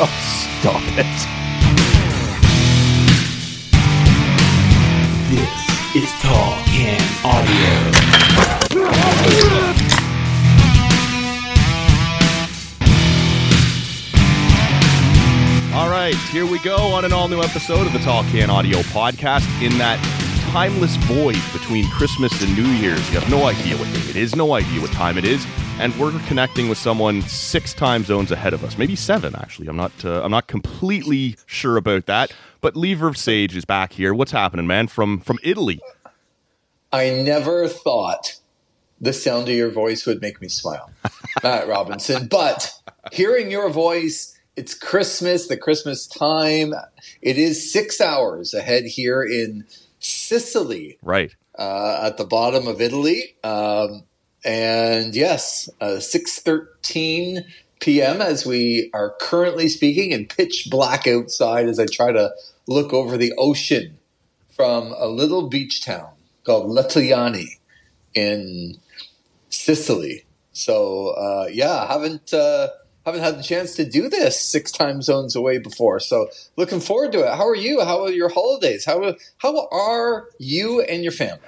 Oh, stop it. This is Tall Can Audio. All right, here we go on an all new episode of the Tall Can Audio podcast in that timeless void between Christmas and New Year's. You have no idea what day it is, no idea what time it is, and we're connecting with someone six time zones ahead of us, maybe seven actually. I'm not uh, I'm not completely sure about that, but Leever Versage is back here. What's happening, man? From from Italy. I never thought the sound of your voice would make me smile, Matt Robinson. But hearing your voice, it's Christmas, the Christmas time. It is six hours ahead here in Sicily, Right. uh, at the bottom of Italy. Um, and yes, uh, six thirteen p.m. as we are currently speaking, and pitch black outside as I try to look over the ocean from a little beach town called Letojanni in Sicily. So uh, yeah, haven't uh, haven't had the chance to do this six time zones away before. So looking forward to it. How are you? How are your holidays? How how are you and your family?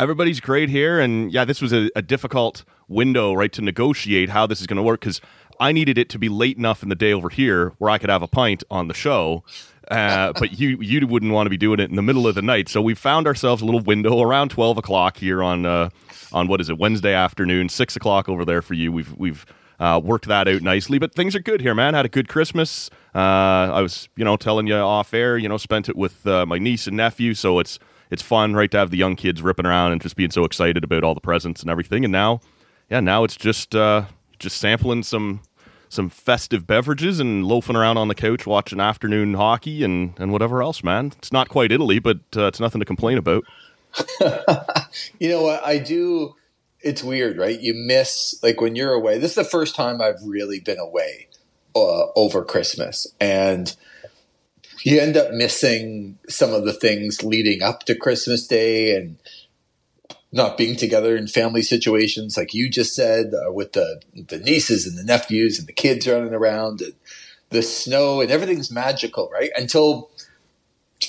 Everybody's great here and yeah this was a, a difficult window right to negotiate how this is going to work because i needed it to be late enough in the day over here where i could have a pint on the show uh, but you you wouldn't want to be doing it in the middle of the night. So we found ourselves a little window around 12 o'clock here on uh, on what is it wednesday afternoon 6 o'clock over there for you. We've we've uh, worked that out nicely but things are good here man. Had a good christmas. Uh, i was you know telling you off air you know spent it with uh, my niece and nephew so it's it's fun, right, to have the young kids ripping around and just being so excited about all the presents and everything. And now, yeah, now it's just uh, just sampling some some festive beverages and loafing around on the couch watching afternoon hockey and and whatever else, man. It's not quite Italy, but uh, it's nothing to complain about. You know what? I do. It's weird, right? You miss, like, when you're away. This is the first time I've really been away uh, over Christmas. And you end up missing some of the things leading up to Christmas Day and not being together in family situations, like you just said, uh, with the, the nieces and the nephews and the kids running around and the snow and everything's magical, right? Until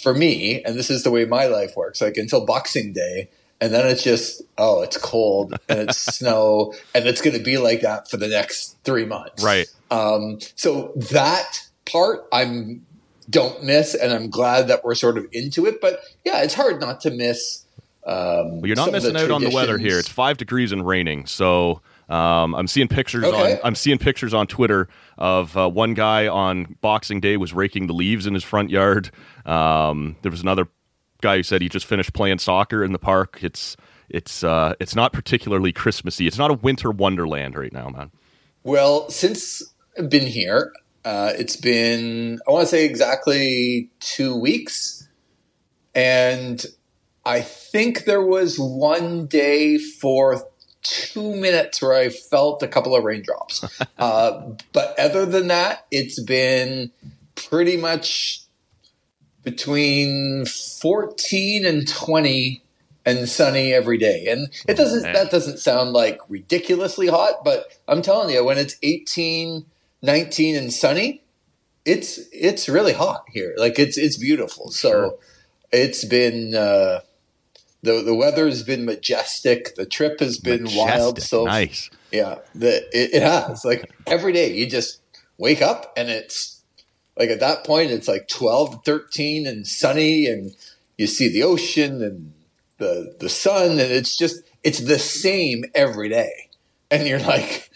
for me, and this is the way my life works, like until Boxing Day, and then it's just oh, it's cold and it's snow, and it's going to be like that for the next three months, Right. Um, so that part I'm don't miss, and I'm glad that we're sort of into it. But yeah, it's hard not to miss. Um, Well, you're not missing out on the weather here. It's five degrees and raining. So um, I'm seeing pictures Okay. on I'm seeing pictures on Twitter of uh, one guy on Boxing Day was raking the leaves in his front yard. Um, there was another guy who said he just finished playing soccer in the park. It's it's uh, it's not particularly Christmassy. It's not a winter wonderland right now, man. Well, since I've been here, uh, it's been, I want to say exactly two weeks. And I think there was one day for two minutes where I felt a couple of raindrops. uh, but other than that, it's been pretty much between 14 and 20 and sunny every day. And it doesn't man. that doesn't sound like ridiculously hot, but I'm telling you when it's 18, 19 and sunny, it's it's really hot here. Like it's it's beautiful. So Sure. it's been uh the the weather's been majestic. The trip has been wild. So nice. yeah, the, it, it has. Like every day, you just wake up and it's like at that point, it's like 12, 13 and sunny, and you see the ocean and the the sun, and it's just it's the same every day. And you're like,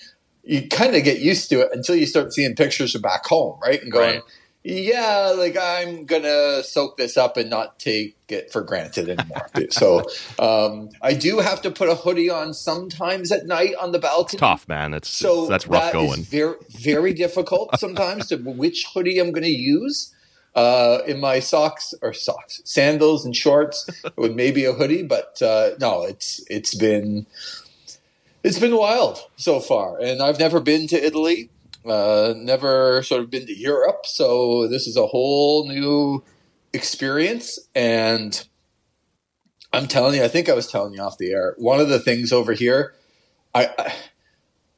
you kind of get used to it until you start seeing pictures of back home, right? And going, Right. yeah, like I'm gonna soak this up and not take it for granted anymore. so um, I do have to put a hoodie on sometimes at night on the balcony. Tough, man. That's So that's rough that is going. very very difficult sometimes to which hoodie I'm going to use uh, in my socks or socks, sandals and shorts with maybe a hoodie. But uh, no, it's it's been it's been wild so far, and I've never been to Italy. Uh, never sort of been to Europe, so this is a whole new experience. And I'm telling you, I think I was telling you off the air. One of the things over here, I, I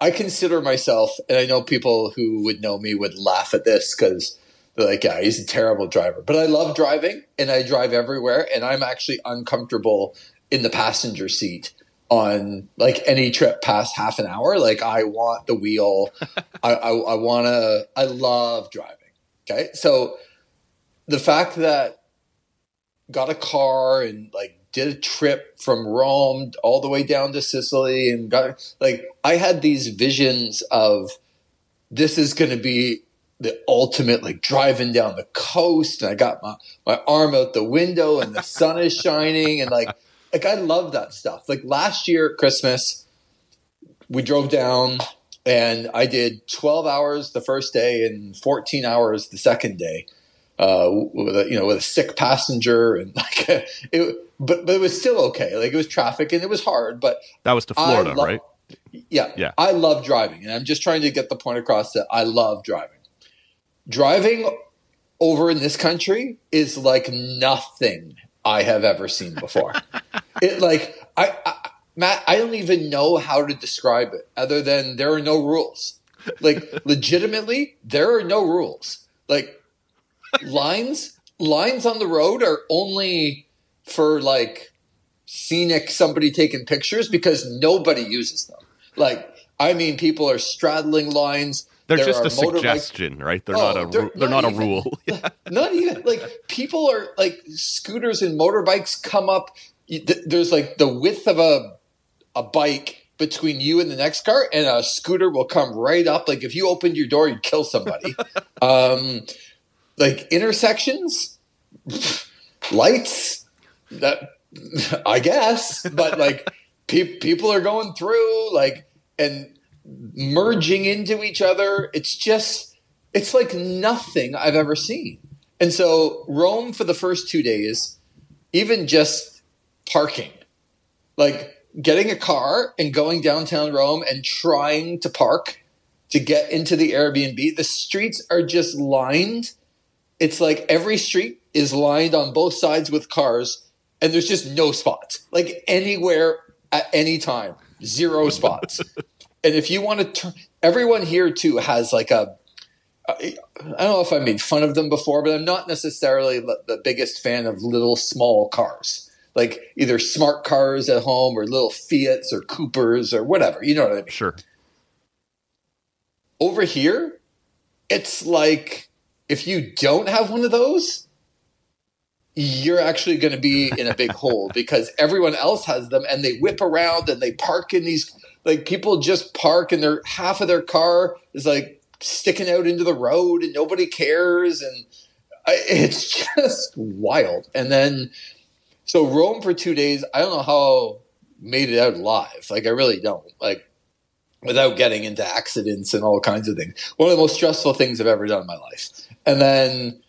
I consider myself, and I know people who would know me would laugh at this because they're like, yeah, he's a terrible driver. But I love driving and I drive everywhere. And I'm actually uncomfortable in the passenger seat on like any trip past half an hour. Like I want the wheel. I, I, I want to, I love driving. Okay. So the fact that got a car and like did a trip from Rome all the way down to Sicily and got like I had these visions of this is going to be the ultimate like driving down the coast and I got my my arm out the window and the sun is shining and like like I love that stuff. Like last year at Christmas we drove down and I did 12 hours the first day and 14 hours the second day uh, with a you know with a sick passenger and like it, but but it was still okay. Like it was traffic and it was hard, but That was to Florida, lo- right? Yeah, Yeah. I love driving, and I'm just trying to get the point across that I love driving. Driving over in this country is like nothing I have ever seen before. it like I, I Matt, I don't even know how to describe it other than there are no rules. Like legitimately, there are no rules. Like lines lines on the road are only for like scenic somebody taking pictures because nobody uses them. Like I mean people are straddling lines. They're There just a motorbike- suggestion, right? They're Oh, not a they're they're not, not a rule. not even like people are like scooters and motorbikes come up there's like the width of a a bike between you and the next car and a scooter will come right up like if you opened your door you'd kill somebody um like intersections lights that i guess but like pe- people are going through like and merging into each other it's just it's like nothing I've ever seen. And so Rome for the first two days, even just parking, like getting a car and going downtown Rome and trying to park to get into the Airbnb, the streets are just lined. It's like every street is lined on both sides with cars, and there's just no spots. Like anywhere at any time, zero spots. and if you want to turn, everyone here too has like a I don't know if I made fun of them before, but I'm not necessarily the the biggest fan of little small cars, like either smart cars at home or little Fiats or Coopers or whatever. You know what I mean? Sure. Over here, it's like if you don't have one of those, you're actually going to be in a big hole because everyone else has them and they whip around and they park in these like people just park and their half of their car is like sticking out into the road and nobody cares and I, it's just wild. And then so Rome for 2 days, I don't know how made it out alive. Like I really don't. Like without getting into accidents and all kinds of things. One of the most stressful things I've ever done in my life. And then,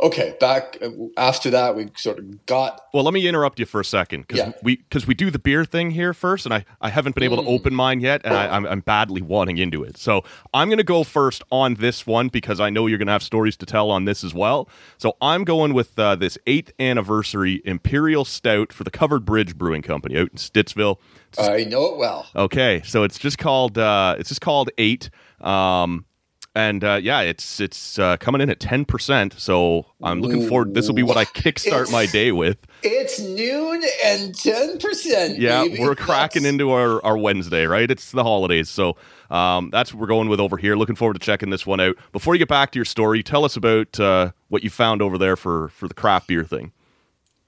okay, back after that, we sort of got. Well, let me interrupt you for a second because Yeah. we because we do the beer thing here first, and I, I haven't been able Mm. to open mine yet, and I, I'm I'm badly wanting into it. So I'm gonna go first on this one because I know you're gonna have stories to tell on this as well. So I'm going with uh, this eighth anniversary Imperial Stout for the Covered Bridge Brewing Company out in Stittsville. I know it well. Okay, so it's just called uh, it's just called eight. Um, and uh, yeah, it's it's uh, coming in at ten percent. So I'm looking forward. This will be what I kickstart my day with. It's noon and 10%. Yeah, baby. we're cracking That's- into our, our Wednesday, right? It's the holidays. So um, that's what we're going with over here. Looking forward to checking this one out. Before you get back to your story, tell us about uh, what you found over there for, for the craft beer thing.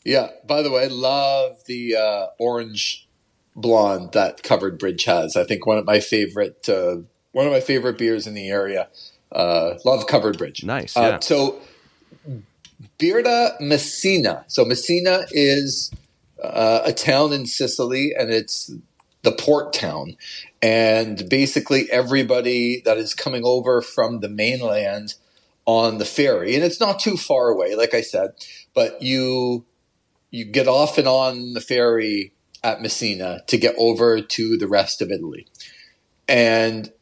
Yeah, by the way, I love the uh, orange blonde that Covered Bridge has. I think one of my favorite uh, one of my favorite beers in the area. Uh, love Covered Bridge. Nice, Uh, so Birra Messina. So Messina is uh, a town in Sicily, and it's the port town. And basically, everybody that is coming over from the mainland on the ferry, and it's not too far away, like I said, but you you get off and on the ferry at Messina to get over to the rest of Italy. And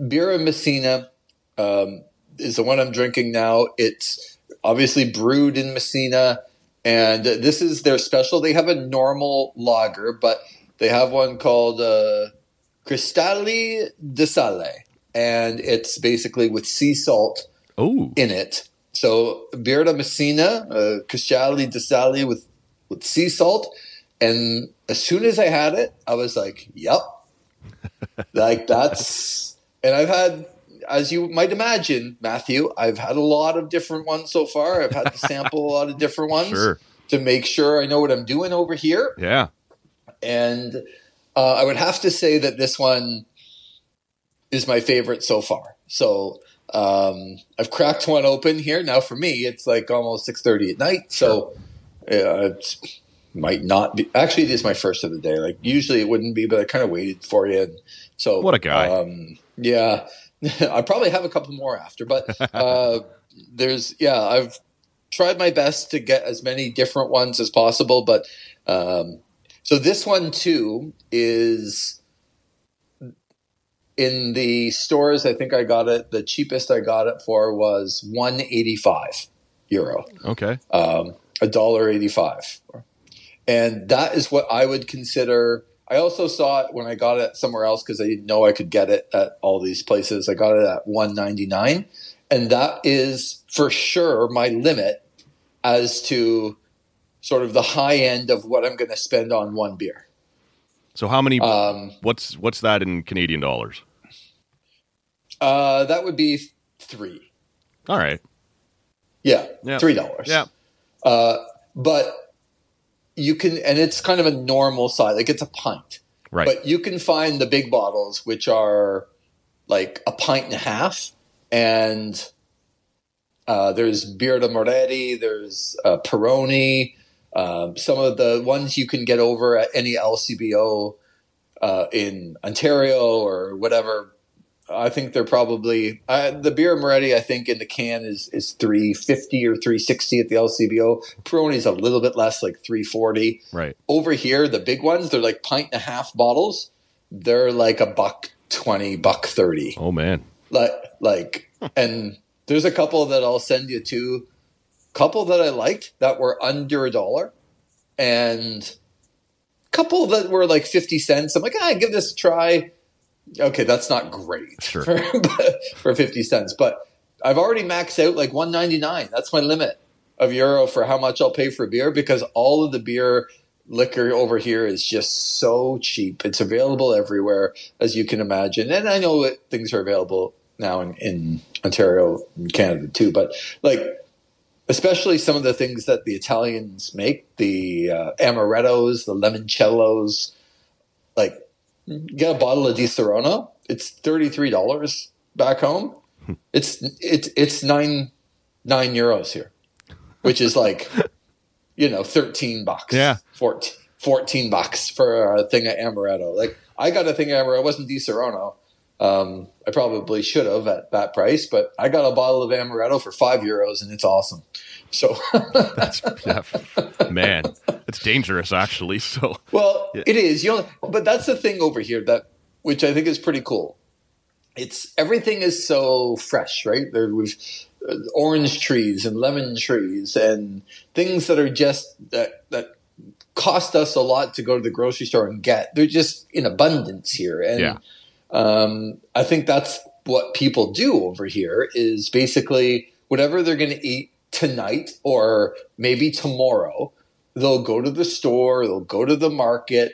Birra Messina um, is the one I'm drinking now. It's obviously brewed in Messina, and this is their special. They have a normal lager, but they have one called uh, Cristalli di Sale, and it's basically with sea salt Oh, in it. So Birra Messina, uh, Cristalli di Sale with with sea salt, and as soon as I had it, I was like, "Yep, like that's." And I've had, as you might imagine, Matthew, I've had a lot of different ones so far. I've had to sample a lot of different ones sure. to make sure I know what I'm doing over here. Yeah. And uh, I would have to say that this one is my favorite so far. So um, I've cracked one open here. Now for me, it's like almost six thirty at night. So uh, it might not be. Actually, it is my first of the day. Like usually it wouldn't be, but I kind of waited for you. And so What a guy. Um, yeah, I probably have a couple more after, but uh, there's yeah. I've tried my best to get as many different ones as possible, but um, so this one too is in the stores. I think I got it. The cheapest I got it for was one eighty five euro, Okay. um, a dollar eighty five, and that is what I would consider. I also saw it when I got it somewhere else because I didn't know I could get it at all these places. I got it at one ninety nine, and that is for sure my limit as to sort of the high end of what I'm going to spend on one beer. So how many? Um, what's what's that in Canadian dollars? uh, that would be three. All right. Yeah, Yeah. three dollars. Yeah. Uh, but you can, and it's kind of a normal size. Like it's a pint. Right. But you can find the big bottles, which are like a pint and a half, and uh, there's Birra Moretti, there's uh, Peroni, um, some of the ones you can get over at any LCBO uh, in Ontario or whatever. I think they're probably uh, the beer Moretti. I think in the can is is three fifty or three sixty at the LCBO. Peroni is a little bit less, like three forty right. over here, the big ones, they're like pint and a half bottles. They're like a buck twenty, buck thirty. Oh man. Like like and there's a couple that I'll send you to. Couple that I liked that were under a dollar. And couple that were like fifty cents. I'm like, ah, give this a try. Okay, that's not great Sure. for, for fifty cents. But I've already maxed out like one ninety nine. That's my limit of euro for how much I'll pay for beer because all of the beer liquor over here is just so cheap. It's available everywhere, as you can imagine. And I know that things are available now in, in Ontario and Canada too, but like especially some of the things that the Italians make, the uh, amarettos, the limoncellos, like get a bottle of Disaronno, it's $33 back home. It's it's it's nine nine euros here, which is like you know thirteen bucks. Yeah. 14, 14 bucks for a thing of amaretto. Like I got a thing of amaretto. It wasn't Disaronno. Um, I probably should have at that price, but I got a bottle of amaretto for five euros, and it's awesome. So, That's yeah, man. It's dangerous actually. So well, Yeah. it is. You know, but that's the thing over here that, which I think is pretty cool. It's everything is so fresh, right? There we've uh, orange trees and lemon trees and things that are just that that cost us a lot to go to the grocery store and get. They're just in abundance here, and Yeah. um, I think that's what people do over here is basically whatever they're going to eat tonight or maybe tomorrow. They'll go to the store. They'll go to the market.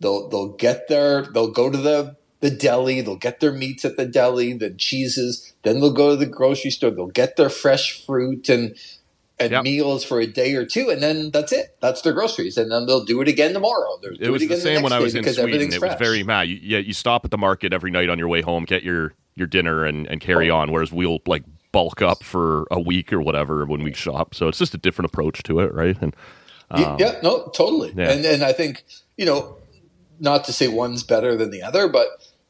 They'll they'll get their they'll go to the the deli. They'll get their meats at the deli, the cheeses. Then they'll go to the grocery store. They'll get their fresh fruit and and Yep. meals for a day or two, and then that's it. That's their groceries, and then they'll do it again tomorrow. They'll it was again the same when I was in Sweden. It was very mad. You, yeah, you stop at the market every night on your way home, get your your dinner and and carry oh. on. Whereas we'll like bulk up for a week or whatever when we shop. So it's just a different approach to it, right? And Y- yeah, no, totally. Um, yeah. And and I think you know, not to say one's better than the other, but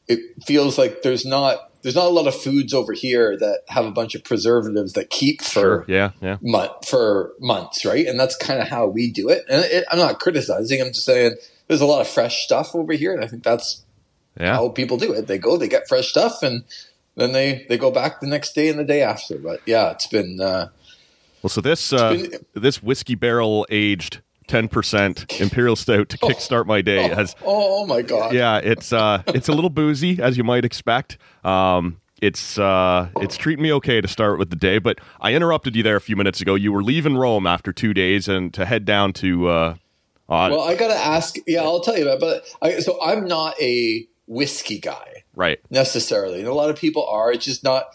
it feels like there's not there's not a lot of foods over here that have a bunch of preservatives that keep for sure, yeah, yeah, month for months, right? And that's kind of how we do it. And it, I'm not criticizing. I'm just saying there's a lot of fresh stuff over here, and I think that's yeah. how people do it. They go, they get fresh stuff, and then they they go back the next day and the day after. But yeah, it's been uh, Well, so this uh, been- this whiskey barrel aged ten percent imperial stout to kickstart my day. Has Oh, oh my god. yeah, it's uh, it's a little boozy as you might expect. Um, it's uh, it's treating me okay to start with the day, but I interrupted you there a few minutes ago. You were leaving Rome after two days and to head down to. Uh, Well, I gotta ask. Yeah, I'll tell you about. But I, so I'm not a whiskey guy right, necessarily, and a lot of people are. It's just not.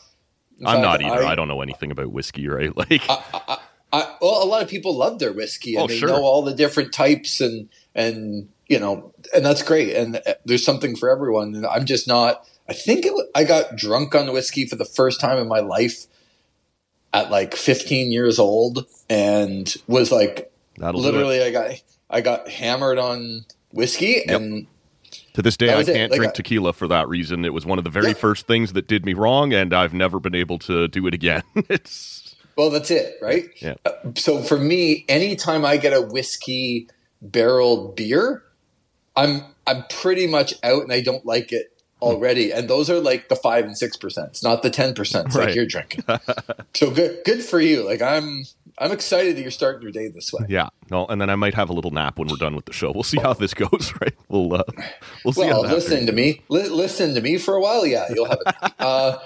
I'm fact, not either. I, don't know anything about whiskey, right? Like, I, well, a lot of people love their whiskey and Oh, they sure. know all the different types and and you know and that's great and uh, there's something for everyone. And I'm just not. I think it, I got drunk on whiskey for the first time in my life at like 15 years old and was like that'll literally I got I got hammered on whiskey and To this day, I can't Like, drink I- tequila for that reason. It was one of the very Yeah. first things that did me wrong, and I've never been able to do it again. it's well that's it right. yeah, uh, so for me, anytime I get a whiskey barreled beer, I'm I'm pretty much out and I don't like it hmm. already. And those are like the five and six percent, not the ten percent Right. like you're drinking. so good good for you. Like I'm I'm excited that you're starting your day this way. yeah. No, and then I might have a little nap when we're done with the show. We'll see how this goes. Right? We'll uh, we'll see. Well, listen to me. Li- listen to me for a while. Yeah, you'll have it uh,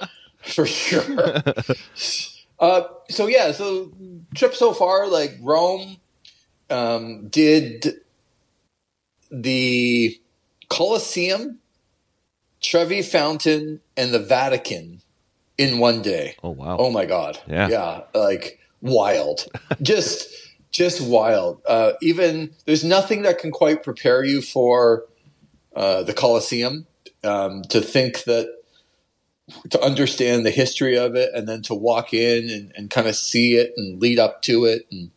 for sure. uh, so yeah, so trip so far, like Rome, um, did the Colosseum, Trevi Fountain, and the Vatican in one day. Oh wow. Oh my god. Yeah. Yeah. Like wild. just just wild. Uh, even there's nothing that can quite prepare you for uh, the Colosseum. Um, to think that to understand the history of it and then to walk in and, and kind of see it and lead up to it and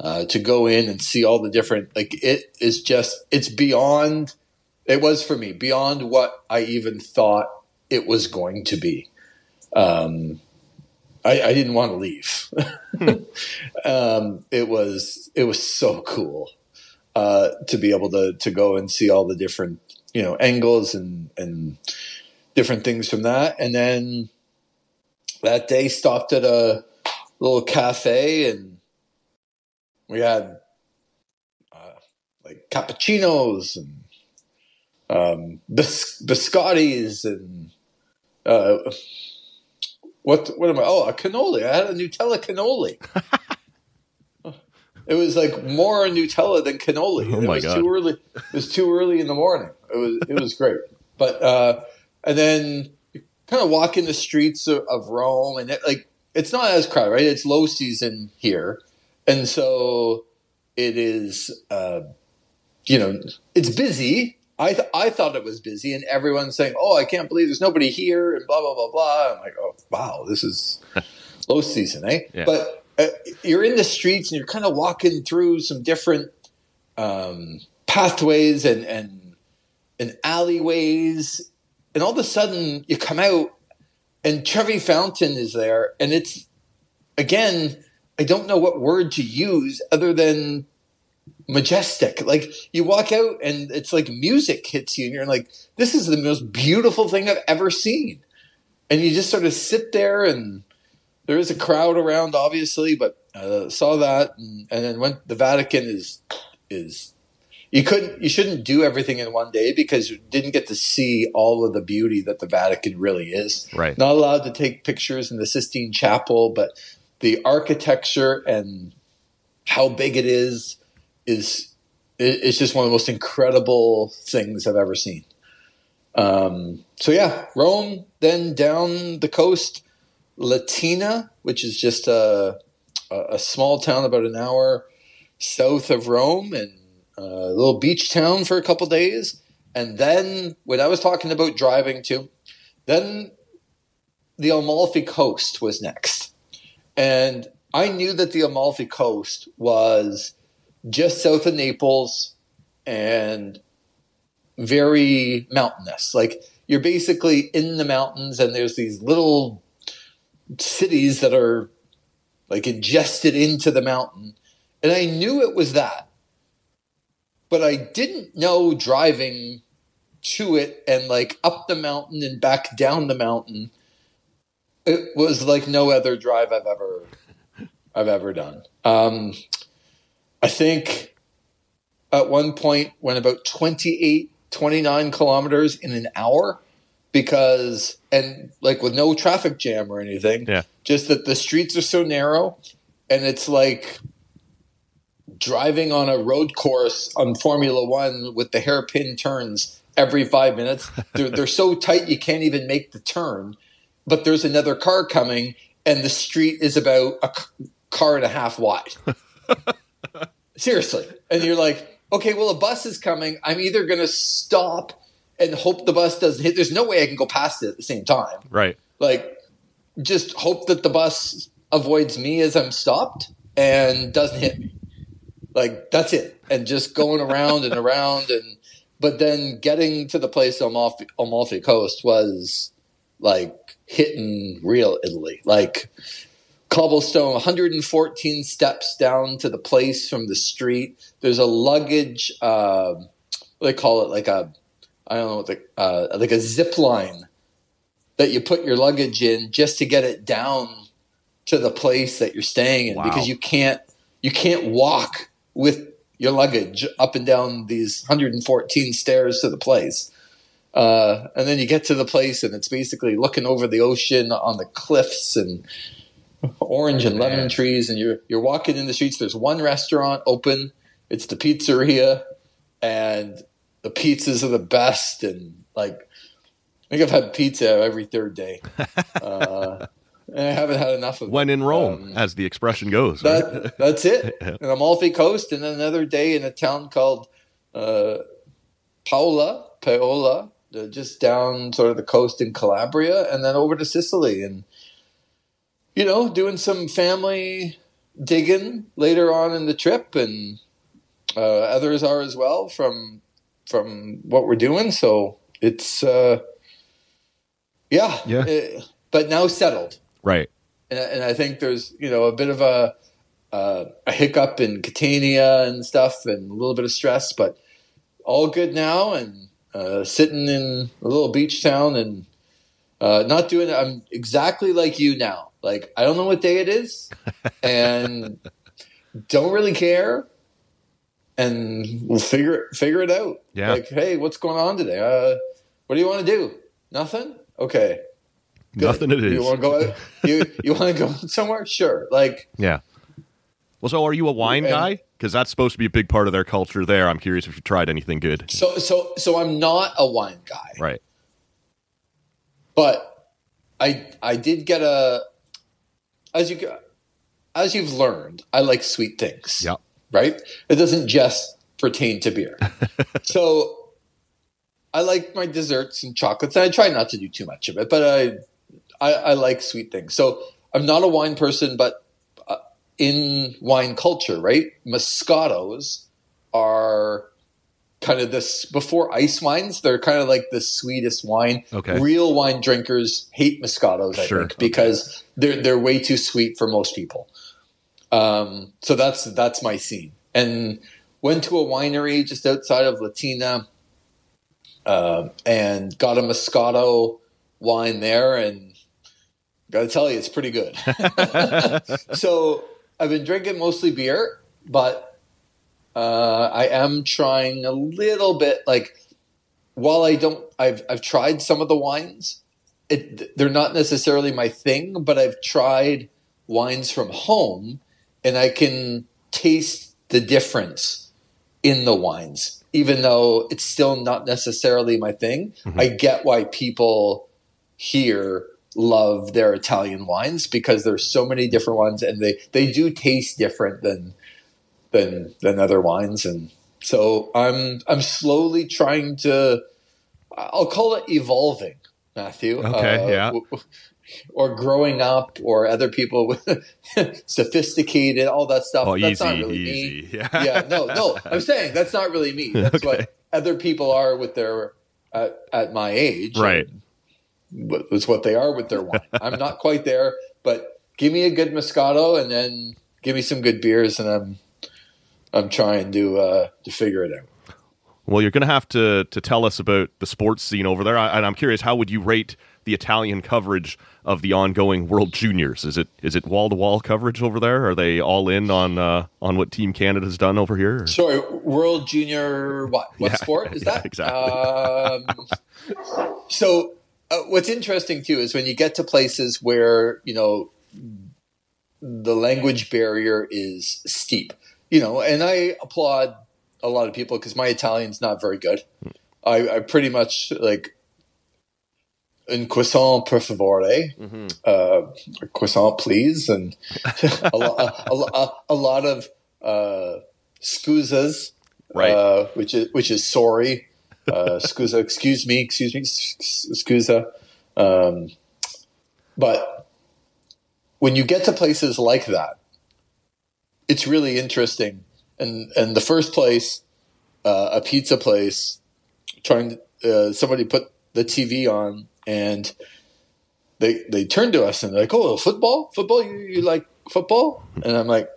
uh, to go in and see all the different like it is just it's beyond it was for me beyond what I even thought it was going to be. Um, I, I didn't want to leave. um, it was it was so cool uh, to be able to to go and see all the different you know angles and and different things from that, and then that day stopped at a little cafe and we had uh, like cappuccinos and um, bis- biscottis and uh, what what am I? Oh, a cannoli. I had a Nutella cannoli. it was like more Nutella than cannoli. Oh it my was God. too early. It was too early in the morning. It was it was great. But uh, and then you kind of walk in the streets of, of Rome, and it, like it's not as crowded, right? It's low season here, and so it is. Uh, you know, it's busy. I th- I thought it was busy, and everyone's saying, "Oh, I can't believe there's nobody here," and blah blah blah blah. I'm like, "Oh, wow, this is low season, eh?" Yeah. But uh, you're in the streets and you're kind of walking through some different um, pathways and and and alleyways, and all of a sudden you come out, and Trevi Fountain is there, and it's again, I don't know what word to use other than majestic. Like you walk out and it's like music hits you and you're like, this is the most beautiful thing I've ever seen. And you just sort of sit there and there is a crowd around obviously, but uh, saw that and, and then went the Vatican is is you couldn't you shouldn't do everything in one day because you didn't get to see all of the beauty that the Vatican really is Right. not allowed to take pictures in the Sistine Chapel, but the architecture and how big it is is it's just one of the most incredible things I've ever seen. Um, so yeah, Rome, then down the coast, Latina, which is just a, a, small town about an hour south of Rome, and a little beach town for a couple days. And then when I was talking about driving to, then the Amalfi Coast was next. And I knew that the Amalfi Coast was just south of Naples and very mountainous. Like you're basically in the mountains and there's these little cities that are like ingested into the mountain. And I knew it was that. But I didn't know driving to it and like up the mountain and back down the mountain. It was like no other drive I've ever I've ever done. Um, I think at one point went about 28, 29 kilometers in an hour because, and like with no traffic jam or anything, Yeah. just that the streets are so narrow and it's like driving on a road course on Formula One with the hairpin turns every five minutes. They're, they're so tight you can't even make the turn, but there's another car coming and the street is about a car and a half wide. Seriously. And you're like, okay, well, a bus is coming. I'm either going to stop and hope the bus doesn't hit. There's no way I can go past it at the same time. Right. Like, just hope that the bus avoids me as I'm stopped and doesn't hit me. Like, that's it. And just going around and around. And, but then getting to the place on Amalfi, Amalfi Coast was like hitting real Italy. Like, cobblestone 114 steps down to the place from the street. There's a luggage uh, what they call it? Like a i don't know what the uh, like a zip line that you put your luggage in just to get it down to the place that you're staying in. Wow. because you can't you can't walk with your luggage up and down these 114 stairs to the place. Uh, and then you get to the place and it's basically looking over the ocean on the cliffs and orange and lemon Man. trees and you're you're walking in the streets there's one restaurant open it's the pizzeria and the pizzas are the best and like i think i've had pizza every third day uh, and i haven't had enough of it. When it. in Rome, Um, as the expression goes. right? that's it and amalfi coast and then another day in a town called uh, paola paola uh, just down sort of the coast in calabria and then over to sicily and you know, doing some family digging later on in the trip, and uh, others are as well from from what we're doing. So it's uh, yeah, Yeah. eh, but now settled, right. and, and I think there's you know a bit of a uh, a hiccup in Catania and stuff, and a little bit of stress, but all good now, and uh, sitting in a little beach town and uh, not doing it. I'm exactly like you now. Like I don't know what day it is, and don't really care, and we'll figure figure it out. Yeah. Like, hey, what's going on today? Uh, what do you want to do? Nothing. Okay. Good. Nothing it is. You want to go out? You you want to go somewhere? Sure. Like Yeah. Well, so are you a wine And- guy? Because that's supposed to be a big part of their culture there. I'm curious if you tried anything good. so so so. I'm not a wine guy. Right. but I I did get a as you as you've learned, I like sweet things. Yeah. Right? It doesn't just pertain to beer. so I like my desserts and chocolates, and I try not to do too much of it, but I I, I like sweet things. So I'm not a wine person, but uh, in wine culture, right? Moscatos are kind of this before ice wines. They're kind of like the sweetest wine. Okay. Real wine drinkers hate Moscatos, I Sure, think, okay. because they're they're way too sweet for most people. Um, so that's that's my scene. And went to a winery just outside of Latina, uh, and got a Moscato wine there, and got to tell you, it's pretty good. so I've been drinking mostly beer, but uh, I am trying a little bit. Like while I don't, I've I've tried some of the wines. It, they're not necessarily my thing, but I've tried wines from home, and I can taste the difference in the wines, even though it's still not necessarily my thing. I get why people here love their Italian wines because there's so many different ones, and they they do taste different than than than other wines, and so I'm I'm slowly trying to I'll call it evolving, Matthew. Okay, uh, yeah. w- Or growing up, or other people with sophisticated, all that stuff. Oh, That's easy, not really me easy. Yeah. yeah, no, no. I'm saying that's not really me. That's Okay. what other people are with their at, at my age. Right. That's what they are with their wine. I'm not quite there, but give me a good Moscato and then give me some good beers, and I'm I'm trying to uh, to figure it out. Well, you're going to have to to tell us about the sports scene over there, I, and I'm curious, how would you rate the Italian coverage of the ongoing World Juniors? Is it is it wall to wall coverage over there? Are they all in on uh, on what Team Canada's done over here? or- Sorry, World Junior what? What Yeah, sport is yeah, that? exactly. Um, so, uh, what's interesting too is when you get to places where you know the language barrier is steep. You know, and I applaud a lot of people because my Italian's not very good. I, I pretty much like un croissant per favore, uh, croissant please, and a, lo- a, a, a lot of uh, scusas, Right. uh, which is which is sorry, uh, scusa, excuse me, excuse me, scusa. Um, but when you get to places like that, it's really interesting. And and the first place, uh, a pizza place, trying to, uh, somebody put the TV on and they they turned to us and they're like, "Oh, football, football, you, you like football?" And I'm like,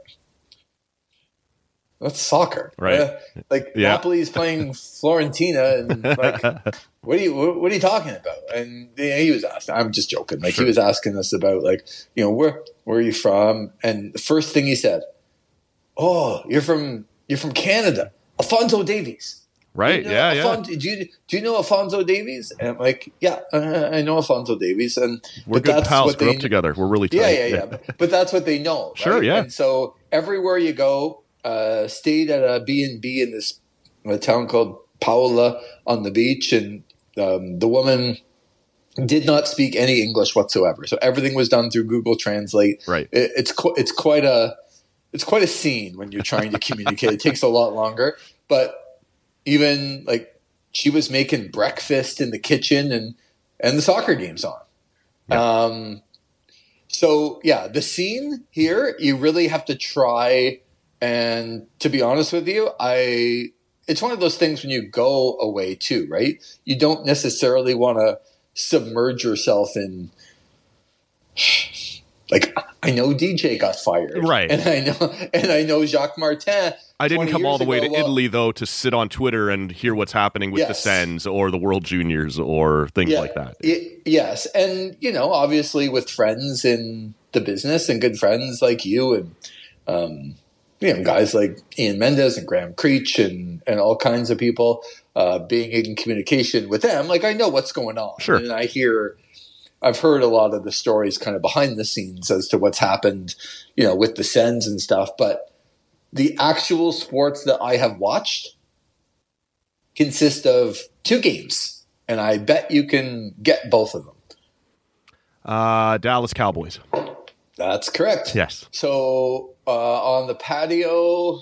"That's soccer, Right. Uh, like Yeah. Napoli's playing Fiorentina, and like, what are you what, what are you talking about?" And you know, he was asking. I'm just joking. Like Sure. he was asking us about like you know where where are you from? And the first thing he said, "Oh, you're from you're from Canada, Alfonso Davies." right? You know yeah, yeah. Do you do you know Alfonso Davies? And I'm like, yeah, uh, I know Alfonso Davies, and We're good that's pals. Grew up together. We're really tight. Yeah, yeah, yeah. But, but that's what they know. Sure, yeah. And so everywhere you go, uh, stayed at a B and B in this a town called Paola on the beach, and um, the woman did not speak any English whatsoever. So everything was done through Google Translate. Right. It, it's qu- it's quite a it's quite a scene when you're trying to communicate. it takes a lot longer, but even like she was making breakfast in the kitchen and and the soccer game's on. Um, so yeah, the scene here you really have to try. And to be honest with you, I it's one of those things when you go away too, right? You don't necessarily want to submerge yourself in like I know DJ got fired, Right. And I know and I know Jacques Martin. I didn't come all the way ago, to well, Italy though to sit on Twitter and hear what's happening with the Sens or the World Juniors or things Yeah, like that. y- yes, and you know, obviously with friends in the business and good friends like you and um, you know guys like Ian Mendes and Graham Creech and and all kinds of people uh, being in communication with them. Like I know what's going on, Sure. and I hear. I've heard a lot of the stories kind of behind the scenes as to what's happened, you know, with the Sens and stuff. But the actual sports that I have watched consist of two games, and I bet you can get both of them. Uh, Dallas Cowboys. That's correct. Yes. So uh, on the patio,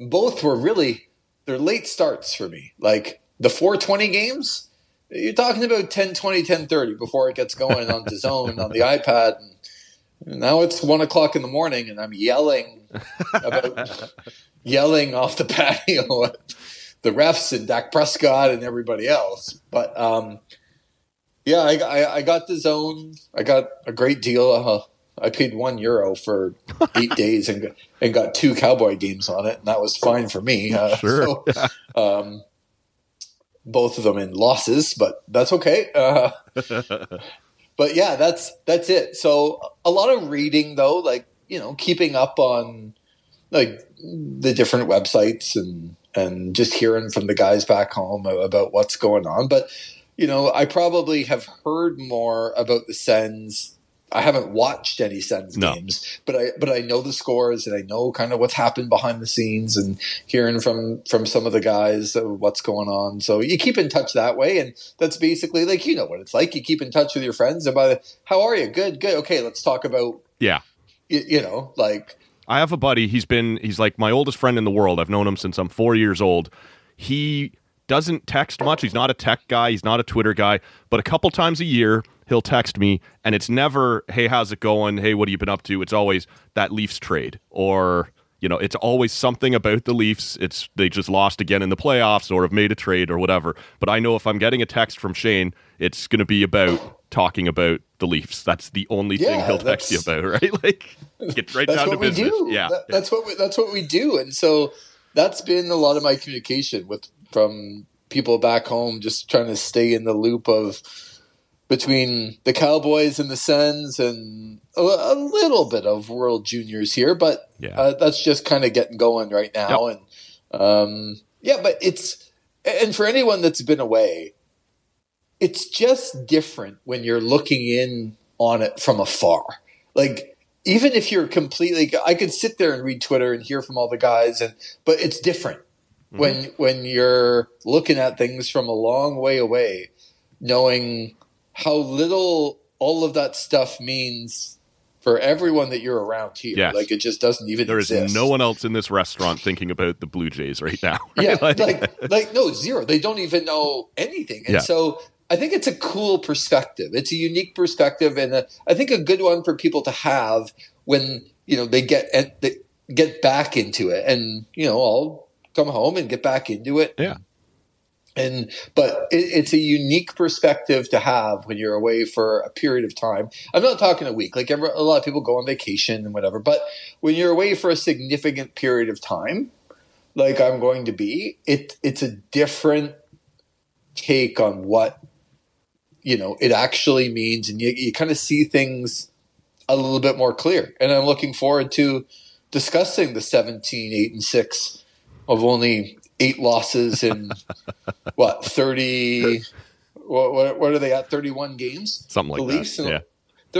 both were really they're late starts for me. Like the 420 games, you're talking about 10, 20, 10, 30 before it gets going on the zone on the iPad. And now it's one o'clock in the morning, and I'm yelling about yelling off the patio at the refs and Dak Prescott and everybody else. But um, yeah, I, I, I got the zone. I got a great deal. Uh, I paid one euro for eight days and got, and got two cowboy games on it, and that was fine for me. Uh, Sure. So, um, both of them in losses, but that's okay. Uh, but yeah, that's that's it. So a lot of reading though, like you know, keeping up on like the different websites and and just hearing from the guys back home about what's going on. But you know, I probably have heard more about the Sens. I haven't watched any Sens No. games, but I but I know the scores and I know kind of what's happened behind the scenes and hearing from from some of the guys of what's going on. So you keep in touch that way, and that's basically like you know what it's like. You keep in touch with your friends, and by the how are you? Good, good. Okay, let's talk about Yeah. you, you know like I have a buddy. He's been he's like my oldest friend in the world. I've known him since I'm four years old. He doesn't text much. He's not a tech guy. He's not a Twitter guy. But a couple times a year, he'll text me, and it's never, "Hey, how's it going? Hey, what have you been up to?" It's always that Leafs trade, or you know, it's always something about the Leafs. It's they just lost again in the playoffs, or have made a trade, or whatever. But I know if I'm getting a text from Shane, it's going to be about talking about the Leafs. That's the only thing he'll text you about, right? Like, get right that's down what to we business. do. Yeah, That- that's what we, that's what we do, and so that's been a lot of my communication with from people back home, just trying to stay in the loop of between the Cowboys and the Sens, and a, a little bit of World Juniors here, but Yeah. uh, that's just kind of getting going right now. And um, yeah, but it's and for anyone that's been away, it's just different when you're looking in on it from afar. Like even if you're completely, I could sit there and read Twitter and hear from all the guys, and but it's different Mm-hmm. when when you're looking at things from a long way away, knowing how little all of that stuff means for everyone that you're around here. Yes. Like it just doesn't even There is exist. no one else in this restaurant thinking about the Blue Jays right now. right? Yeah, Like- like, like no zero. They don't even know anything, and Yeah. so I think it's a cool perspective. It's a unique perspective, and a, I think a good one for people to have when you know they get they get back into it, and you know I'll come home and get back into it. Yeah. And but it, it's a unique perspective to have when you're away for a period of time. I'm not talking a week. Like every, a lot of people go on vacation and whatever, but when you're away for a significant period of time, like I'm going to be, it it's a different take on what you know it actually means, and you, you kind of see things a little bit more clear. And I'm looking forward to discussing the 17, 8, and 6 of only eight losses in what 30 what, what, what are they at 31 games Something like the that, yeah.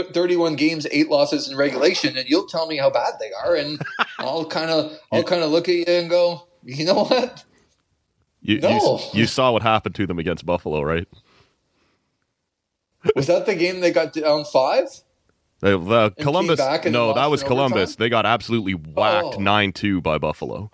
th- 31 games eight losses in regulation and you'll tell me how bad they are and i'll kind of i'll kind of look at you and go you know what You, you, No. you saw what happened to them against Buffalo, right? was that the game they got down five The, Columbus. No, that was Columbus. overtime? They got absolutely whacked Oh. nine two by Buffalo.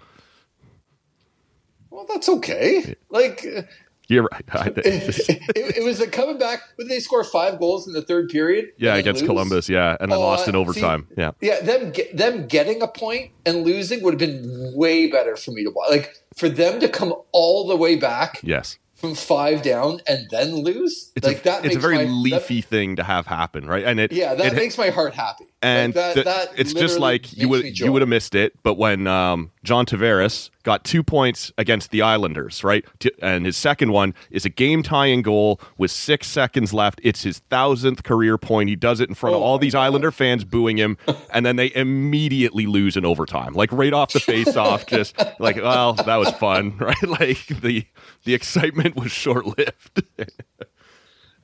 Well that's okay like uh, You're right. I- it, it was a coming back when they score five goals in the third period yeah, against lose? Columbus. Yeah, and then Oh, lost in see, overtime. yeah, Yeah, them get, them getting a point and losing would have been way better for me to watch. Like for them to come all the way back yes. from five down and then lose, It's like a, that. it's a very my, that- leafy thing to have happen, right? And it yeah, that it, makes my heart happy. And like that, the- that it's just like you would you would have missed it, but when um, John Tavares got two points against the Islanders, right, and his second one is a game tying goal with six seconds left. It's his thousandth career point. He does it in front of Oh all my these Islander fans booing him, and then they immediately lose in overtime, like right off the face off. Just like, well, that was fun, right? Like the the excitement was short lived.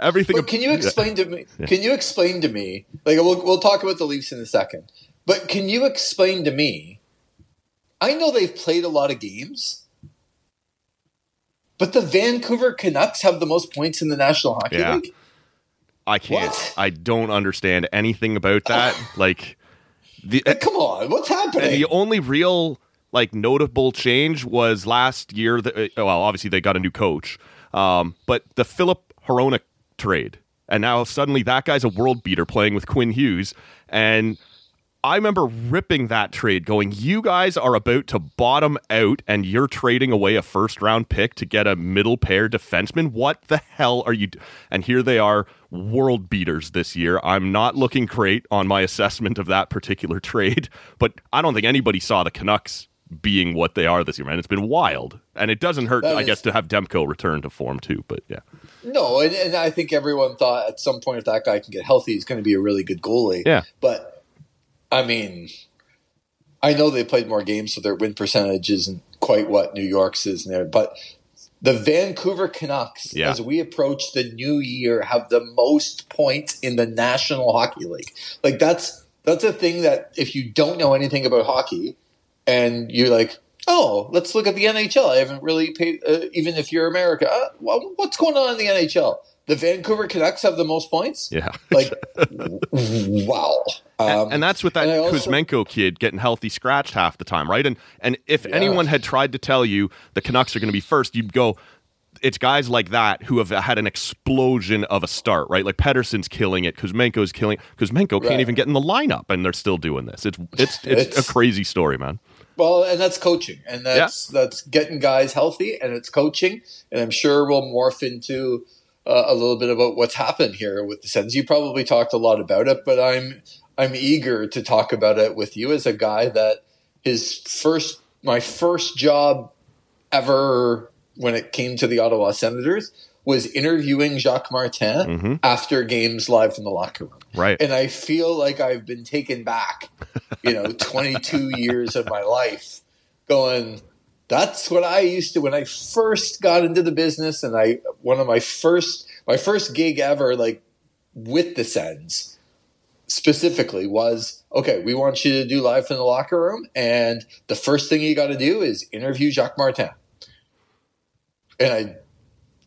Everything. But can you explain to me? Can you explain to me? Like we'll we'll talk about the Leafs in a second. But can you explain to me? I know they've played a lot of games, but the Vancouver Canucks have the most points in the National Hockey Yeah. League. I can't. What? I don't understand anything about that. like the Like, come on, what's happening? and the only real like notable change was last year. The, uh, well, obviously they got a new coach, um, but the Filip Hronek trade, and now suddenly that guy's a world beater playing with Quinn Hughes, and I remember ripping that trade, going, "You guys are about to bottom out, and you're trading away a first round pick to get a middle pair defenseman. What the hell are you?" Do-? And here they are, world beaters this year. I'm not looking great on my assessment of that particular trade, but I don't think anybody saw the Canucks being what they are this year, man. It's been wild, and it doesn't hurt, That I is- guess, to have Demko return to form too. But yeah, No, and, and I think everyone thought at some point if that guy can get healthy, he's going to be a really good goalie. Yeah. But I mean, I know they played more games, so their win percentage isn't quite what New York's is there. But the Vancouver Canucks, Yeah. as we approach the new year, have the most points in the National Hockey League. Like that's that's a thing that if you don't know anything about hockey, and you're like, oh, let's look at the NHL. I haven't really paid, uh, even if you're America. Uh, well, what's going on in the NHL? The Vancouver Canucks have the most points. yeah. Like, wow. Um, and, and that's with that also- Kuzmenko kid getting healthy scratched half the time, right? And and if Yeah. anyone had tried to tell you the Canucks are going to be first, you'd go, it's guys like that who have had an explosion of a start, right? Like Pettersson's killing it, Kuzmenko's killing. Kuzmenko can't even get in the lineup, and they're still doing this. It's it's it's, It's- a crazy story, man. Well, and that's coaching, and that's that's getting guys healthy, and it's coaching, and I'm sure we'll morph into uh, a little bit about what's happened here with the Sens. You probably talked a lot about it, but I'm I'm eager to talk about it with you as a guy that his first my first job ever when it came to the Ottawa Senators was interviewing Jacques Martin mm-hmm. after games live from the locker room. Right. And I feel like I've been taken back, you know, 22 years of my life going, that's what I used to when I first got into the business and I one of my first my first gig ever like with the Sens specifically was okay, we want you to do live from the locker room and the first thing you got to do is interview Jacques Martin. And I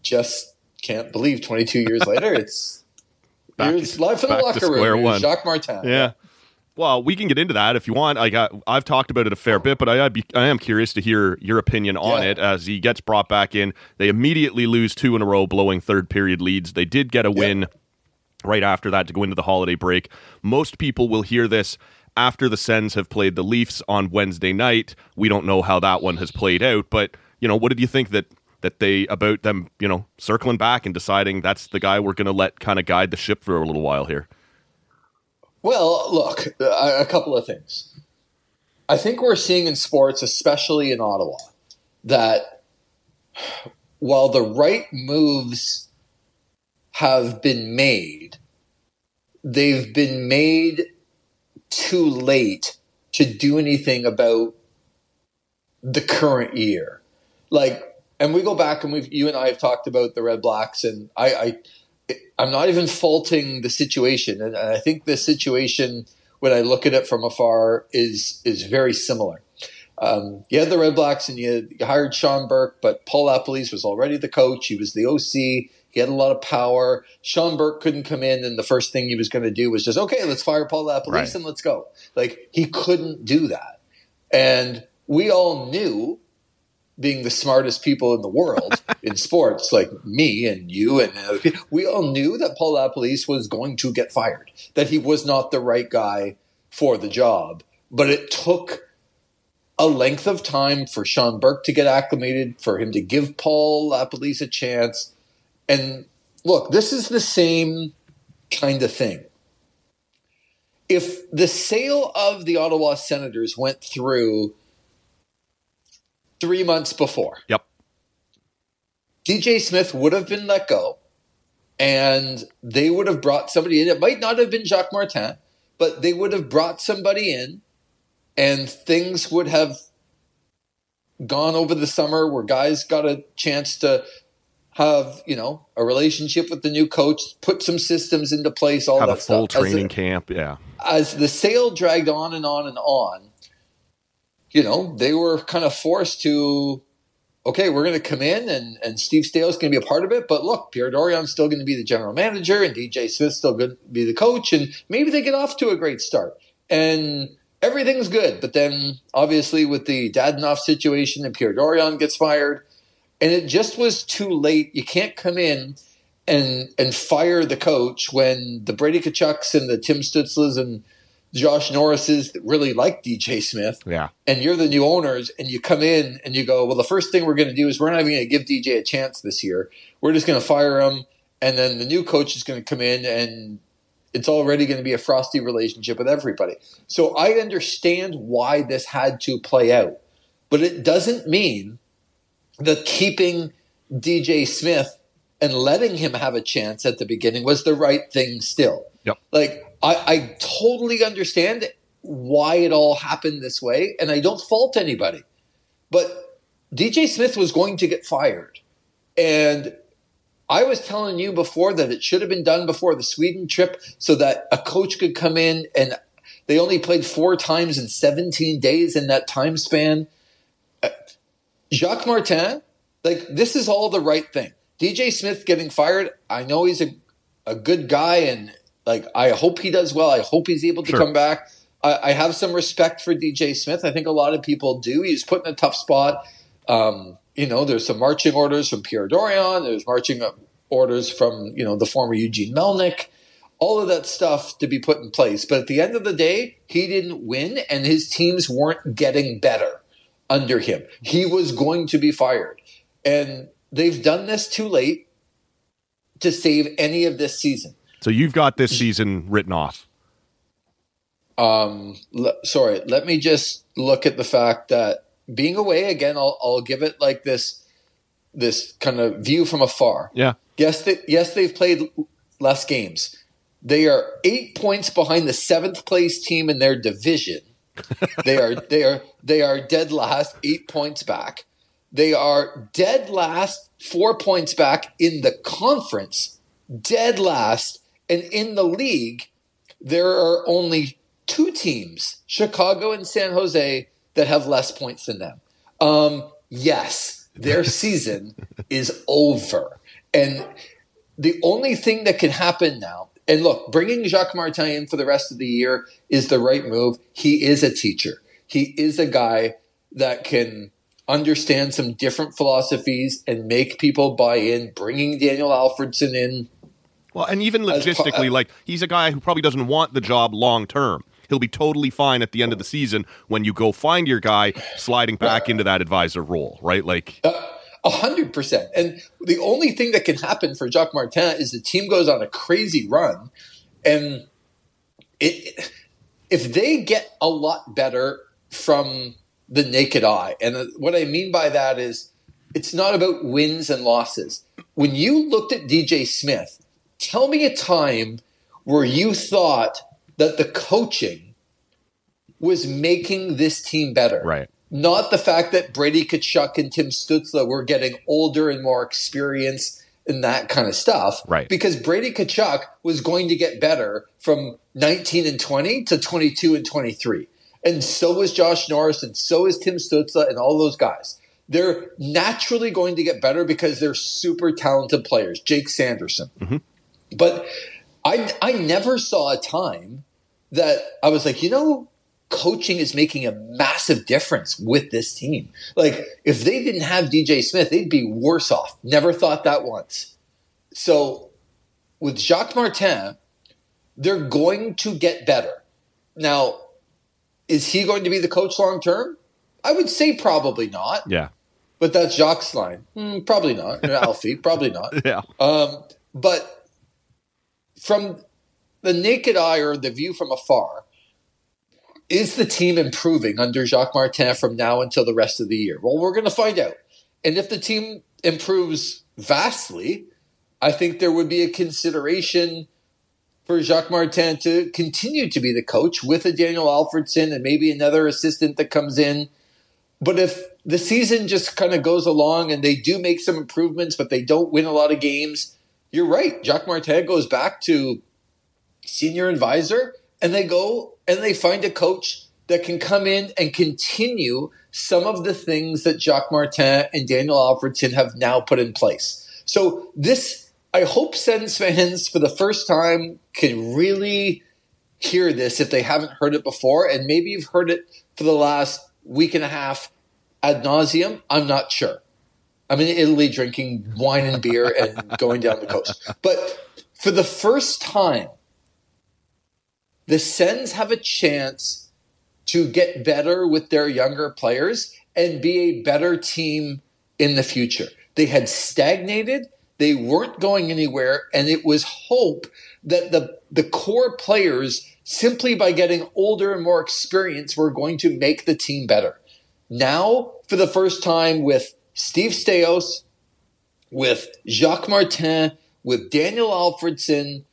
just can't believe 22 years later it's Back- here's live from the locker square room. one. Jacques Martin. Yeah. Well, we can get into that if you want. Like I, I've talked about it a fair bit, but I, be, I am curious to hear your opinion on Yeah. it as he gets brought back in. They immediately lose two in a row, blowing third period leads. They did get a win right after that to go into the holiday break. Most people will hear this after the Sens have played the Leafs on Wednesday night. We don't know how that one has played out, but you know, what did you think that that they about them, you know, circling back and deciding that's the guy we're going to let kind of guide the ship for a little while here? Well, look, a, a couple of things. I think we're seeing in sports, especially in Ottawa, that while the right moves have been made, they've been made too late to do anything about the current year. Like, and we go back and we've you and I have talked about the Red Blacks, and I, I I'm not even faulting the situation, and I think the situation, when I look at it from afar, is is very similar. Um, you had the Red Blacks, and you, you hired Shawn Burke, but Paul LaPolice was already the coach. He was the OC. He had a lot of power. Shawn Burke couldn't come in, and the first thing he was going to do was just, okay, let's fire Paul LaPolice Right. and let's go. Like he couldn't do that, and we all knew being the smartest people in the world in sports, like me and you and other people, we all knew that Paul LaPolice was going to get fired, that he was not the right guy for the job. But it took a length of time for Shawn Burke to get acclimated, for him to give Paul LaPolice a chance. And look, this is the same kind of thing. If the sale of the Ottawa Senators went through three months before, Yep. DJ Smith would have been let go and they would have brought somebody in. It might not have been Jacques Martin, but they would have brought somebody in and things would have gone over the summer where guys got a chance to have, you know, a relationship with the new coach, put some systems into place, all Have that a full stuff. Training the- camp. Yeah. as the sale dragged on and on and on, you know, they were kind of forced to, okay, we're going to come in and, and Steve Staios's going to be a part of it. But look, Pierre Dorion's still going to be the general manager and DJ Smith's still going to be the coach. And maybe they get off to a great start. And everything's good. But then obviously with the Dadonov situation and Pierre Dorion gets fired, and it just was too late. You can't come in and and fire the coach when the Brady Tkachuks and the Tim Stützles and Josh Norrises that really like DJ Smith, Yeah. and you're the new owners, and you come in and you go, well, the first thing we're going to do is we're not even going to give DJ a chance this year. We're just going to fire him, and then the new coach is going to come in, and it's already going to be a frosty relationship with everybody. So I understand why this had to play out, but it doesn't mean that keeping DJ Smith and letting him have a chance at the beginning was the right thing still. Yep. Like I, I totally understand why it all happened this way, and I don't fault anybody. But DJ Smith was going to get fired. And I was telling you before that it should have been done before the Sweden trip so that a coach could come in and they only played four times in 17 days in that time span. Uh, Jacques Martin, like this is all the right thing. DJ Smith getting fired, I know he's a, a good guy and like I hope he does well. I hope he's able to Sure. come back. I, I have some respect for DJ Smith. I think a lot of people do. He's put in a tough spot. Um, you know, there's some marching orders from Pierre Dorion. There's marching orders from you know the former Eugene Melnyk. All of that stuff to be put in place. But at the end of the day, he didn't win, and his teams weren't getting better under him. He was going to be fired, and they've done this too late to save any of this season. So you've got this season written off. um, le- sorry, let me just look at the fact that being away again, I'll, I'll give it like this this kind of view from afar. Yeah. Yes, they, yes, they've played less games. They are eight points behind the seventh place team in their division. they are they are they are dead last, eight points back. They are dead last, four points back in the conference, dead last, and in the league, there are only two teams, Chicago and San Jose, that have less points than them. Um, yes, their season is over. And the only thing that can happen now, and look, bringing Jacques Martin in for the rest of the year is the right move. He is a teacher. He is a guy that can understand some different philosophies and make people buy in. Bringing Daniel Alfredsson in, Well, and even logistically, like he's a guy who probably doesn't want the job long term. He'll be totally fine at the end of the season when you go find your guy sliding back into that advisor role, right? Like, uh, A hundred percent. And the only thing that can happen for Jacques Martin is the team goes on a crazy run, and it if they get a lot better from the naked eye. And what I mean by that is it's not about wins and losses. When you looked at DJ Smith, tell me a time where you thought that the coaching was making this team better right. not the fact that Brady Tkachuk and Tim Stützle were getting older and more experienced and that kind of stuff. Right. Because Brady Tkachuk was going to get better from 19 and 20 to 22 and 23. And so was Josh Norris and so is Tim Stützle and all those guys. They're naturally going to get better because they're super talented players. Jake Sanderson. Mm-hmm. But I, I never saw a time that I was like, you know, coaching is making a massive difference with this team. Like, if they didn't have DJ Smith, they'd be worse off. Never thought that once. So, with Jacques Martin, they're going to get better. Now, is he going to be the coach long term? I would say probably not, Yeah. but that's Jacques' line. Hmm, probably not. Alfie, probably not. Yeah. Um, but from the naked eye or the view from afar, is the team improving under Jacques Martin from now until the rest of the year? Well, we're going to find out. And if the team improves vastly, I think there would be a consideration for Jacques Martin to continue to be the coach with a Daniel Alfredsson and maybe another assistant that comes in. But if the season just kind of goes along and they do make some improvements, but they don't win a lot of games, you're right. Jacques Martin goes back to senior advisor and they go and they find a coach that can come in and continue some of the things that Jacques Martin and Daniel Alfredsson have now put in place. So this, I hope Sens fans for the first time can really hear this if they haven't heard it before, and maybe you've heard it for the last week and a half ad nauseum. I'm not sure. I'm in Italy drinking wine and beer and going down the coast. But for the first time, the Sens have a chance to get better with their younger players and be a better team in the future. They had stagnated, they weren't going anywhere, and it was hope that the, the core players, simply by getting older and more experienced, were going to make the team better. Now, for the first time, with Steve Staios, with Jacques Martin, with Daniel Alfredsson,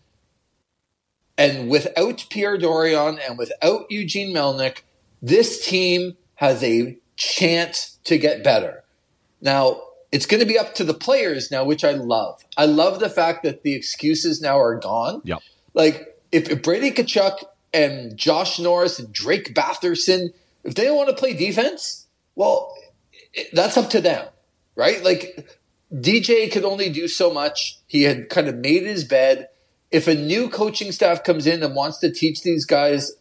and without Pierre Dorion and without Eugene Melnyk, this team has a chance to get better. Now, it's going to be up to the players now, which I love. I love the fact that the excuses now are gone. Yep. Like, if, if Brady Tkachuk and Josh Norris and Drake Batherson, if they don't want to play defense, well, it, that's up to them, right? Like, DJ could only do so much. He had kind of made his bed. If a new coaching staff comes in and wants to teach these guys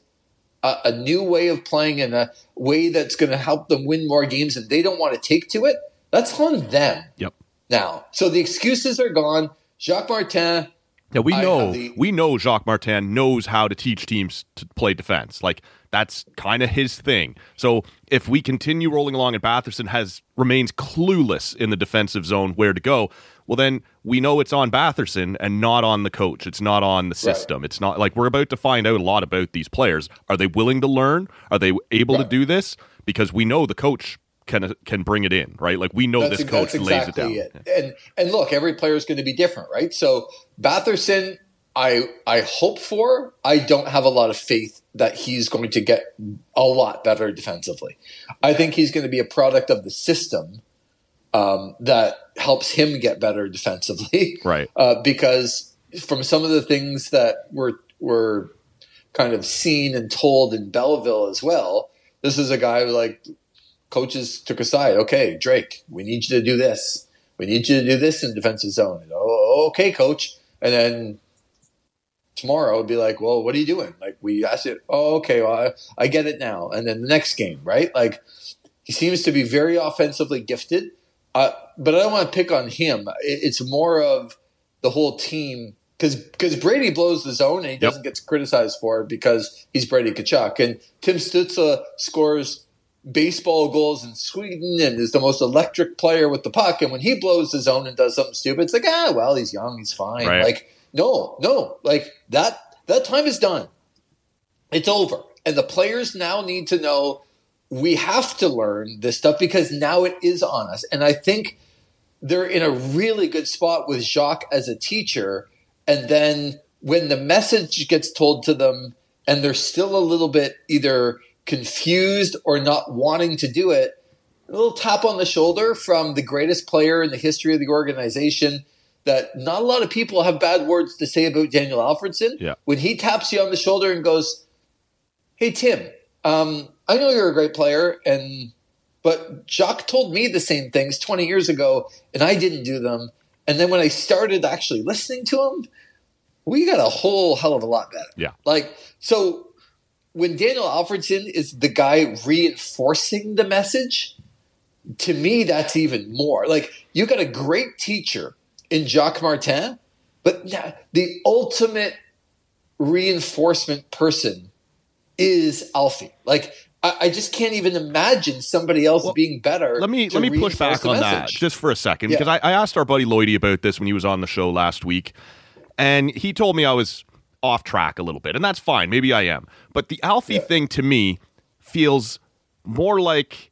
a, a new way of playing and a way that's going to help them win more games and they don't want to take to it, that's on them Yep. now. So the excuses are gone. Jacques Martin, Yeah, we know the- we know Jacques Martin knows how to teach teams to play defense. Like that's kind of his thing. So if we continue rolling along and Batherson has remains clueless in the defensive zone where to go, well then we know it's on Batherson and not on the coach. It's not on the system. It's not like we're about to find out a lot about these players. Are they willing to learn? Are they able to do this? Because we know the coach can can bring it in, right? Like we know this coach lays it down. It. And and look, every player is going to be different, right? So Batherson, I I hope for. I don't have a lot of faith that he's going to get a lot better defensively. I think he's going to be a product of the system um, that helps him get better defensively, right? Uh, because from some of the things that were were kind of seen and told in Belleville as well. This is a guy who like coaches took aside. Okay, Drake, we need you to do this. We need you to do this in defensive zone. Oh, okay, coach. And then tomorrow would be like, well, what are you doing? Like we asked it. Oh, okay, well, I, I get it now. And then the next game, right? Like he seems to be very offensively gifted. Uh, but I don't want to pick on him. It's more of the whole team because because Brady blows the zone and he doesn't get criticized for it because he's Brady Tkachuk. And Tim Stützle scores baseball goals in Sweden and is the most electric player with the puck. And when he blows his own and does something stupid, it's like ah well he's young he's fine. Right. Like no no like that that time is done. It's over. And the players now need to know we have to learn this stuff because now it is on us. And I think they're in a really good spot with Jacques as a teacher and then when the message gets told to them and they're still a little bit either confused or not wanting to do it, a little tap on the shoulder from the greatest player in the history of the organization that not a lot of people have bad words to say about Daniel Alfredsson. Yeah. When he taps you on the shoulder and goes, Hey Tim, um, I know you're a great player and but Jacques told me the same things 20 years ago and I didn't do them. And then when I started actually listening to him, we got a whole hell of a lot better. Yeah. Like, so when Daniel Alfredsson is the guy reinforcing the message, to me, that's even more. Like, you got a great teacher in Jacques Martin, but the ultimate reinforcement person is Alfie. Like, I, just can't even imagine somebody else well, being better. Let me let me push back on that just for a second yeah. because I, I, asked our buddy Lloydie about this when he was on the show last week, and he told me I was off track a little bit, and that's fine. Maybe I am. But the Alfie yeah. thing to me feels more like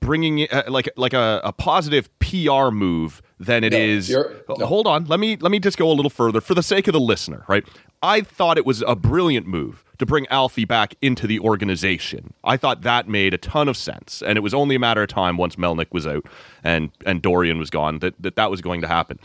bringing uh, like like a, a positive PR move than it no, is. No. Hold on, let me let me just go a little further for the sake of the listener. Right, I thought it was a brilliant move to bring Alfie back into the organization. I thought that made a ton of sense, and it was only a matter of time once Melnyk was out and and Dorion was gone that that, that was going to happen.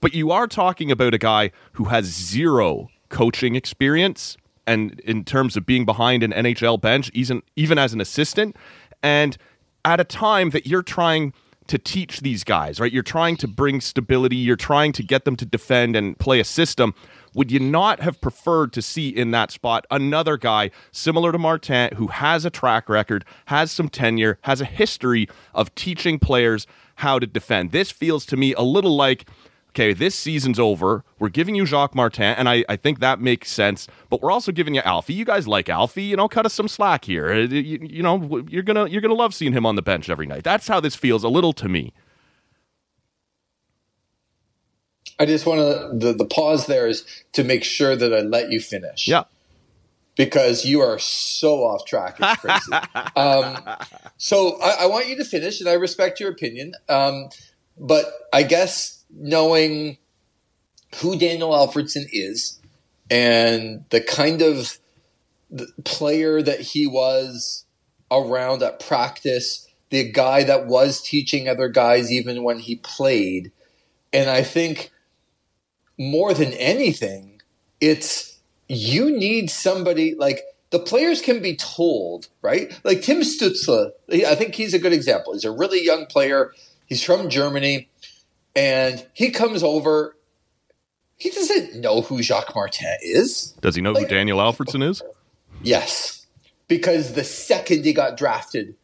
But you are talking about a guy who has zero coaching experience and in terms of being behind an NHL bench, even even as an assistant, and at a time that you're trying to teach these guys, right? You're trying to bring stability, you're trying to get them to defend and play a system. Would you not have preferred to see in that spot another guy similar to Martin who has a track record, has some tenure, has a history of teaching players how to defend? This feels to me a little like okay, this season's over. We're giving you Jacques Martin, and I, I think that makes sense. But we're also giving you Alfie. You guys like Alfie, you know, cut us some slack here. Uh, you, you know, you're gonna you're gonna love seeing him on the bench every night. That's how this feels a little to me. I just want to the, the pause there is to make sure that I let you finish. Yeah. Because you are so off track. It's crazy. um, so I, I, want you to finish, and I respect your opinion. Um, but I guess knowing who Daniel Alfredsson is and the kind of player that he was around at practice, the guy that was teaching other guys even when he played. And I think more than anything, it's you need somebody like the players can be told, right? Like Tim Stützle, I think he's a good example. He's a really young player. He's from Germany and he comes over. He doesn't know who Jacques Martin is. Does he know like, who Daniel Alfredsson is? Yes, because the second he got drafted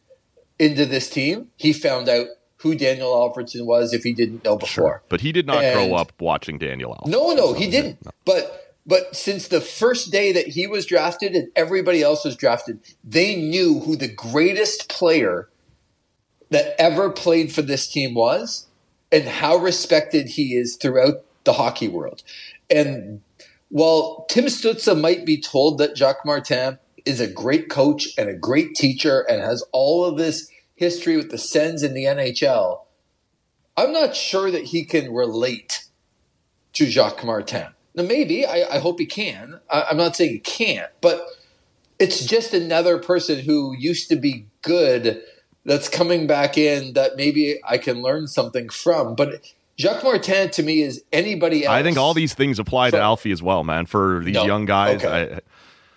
into this team, he found out who Daniel Alfredsson was if he didn't know before. Sure. But he did not and grow up watching Daniel Alfredsson. No, no, he didn't. No. But but since the first day that he was drafted and everybody else was drafted, they knew who the greatest player that ever played for this team was and how respected he is throughout the hockey world. And while Tim Stützle might be told that Jacques Martin is a great coach and a great teacher and has all of this history with the Sens in the NHL, I'm not sure that he can relate to Jacques Martin. Now, maybe I, I hope he can. I, I'm not saying he can't, but it's just another person who used to be good that's coming back in that maybe I can learn something from. But Jacques Martin to me is anybody else. I think all these things apply to For- Alfie as well, man. For these No. young guys, Okay.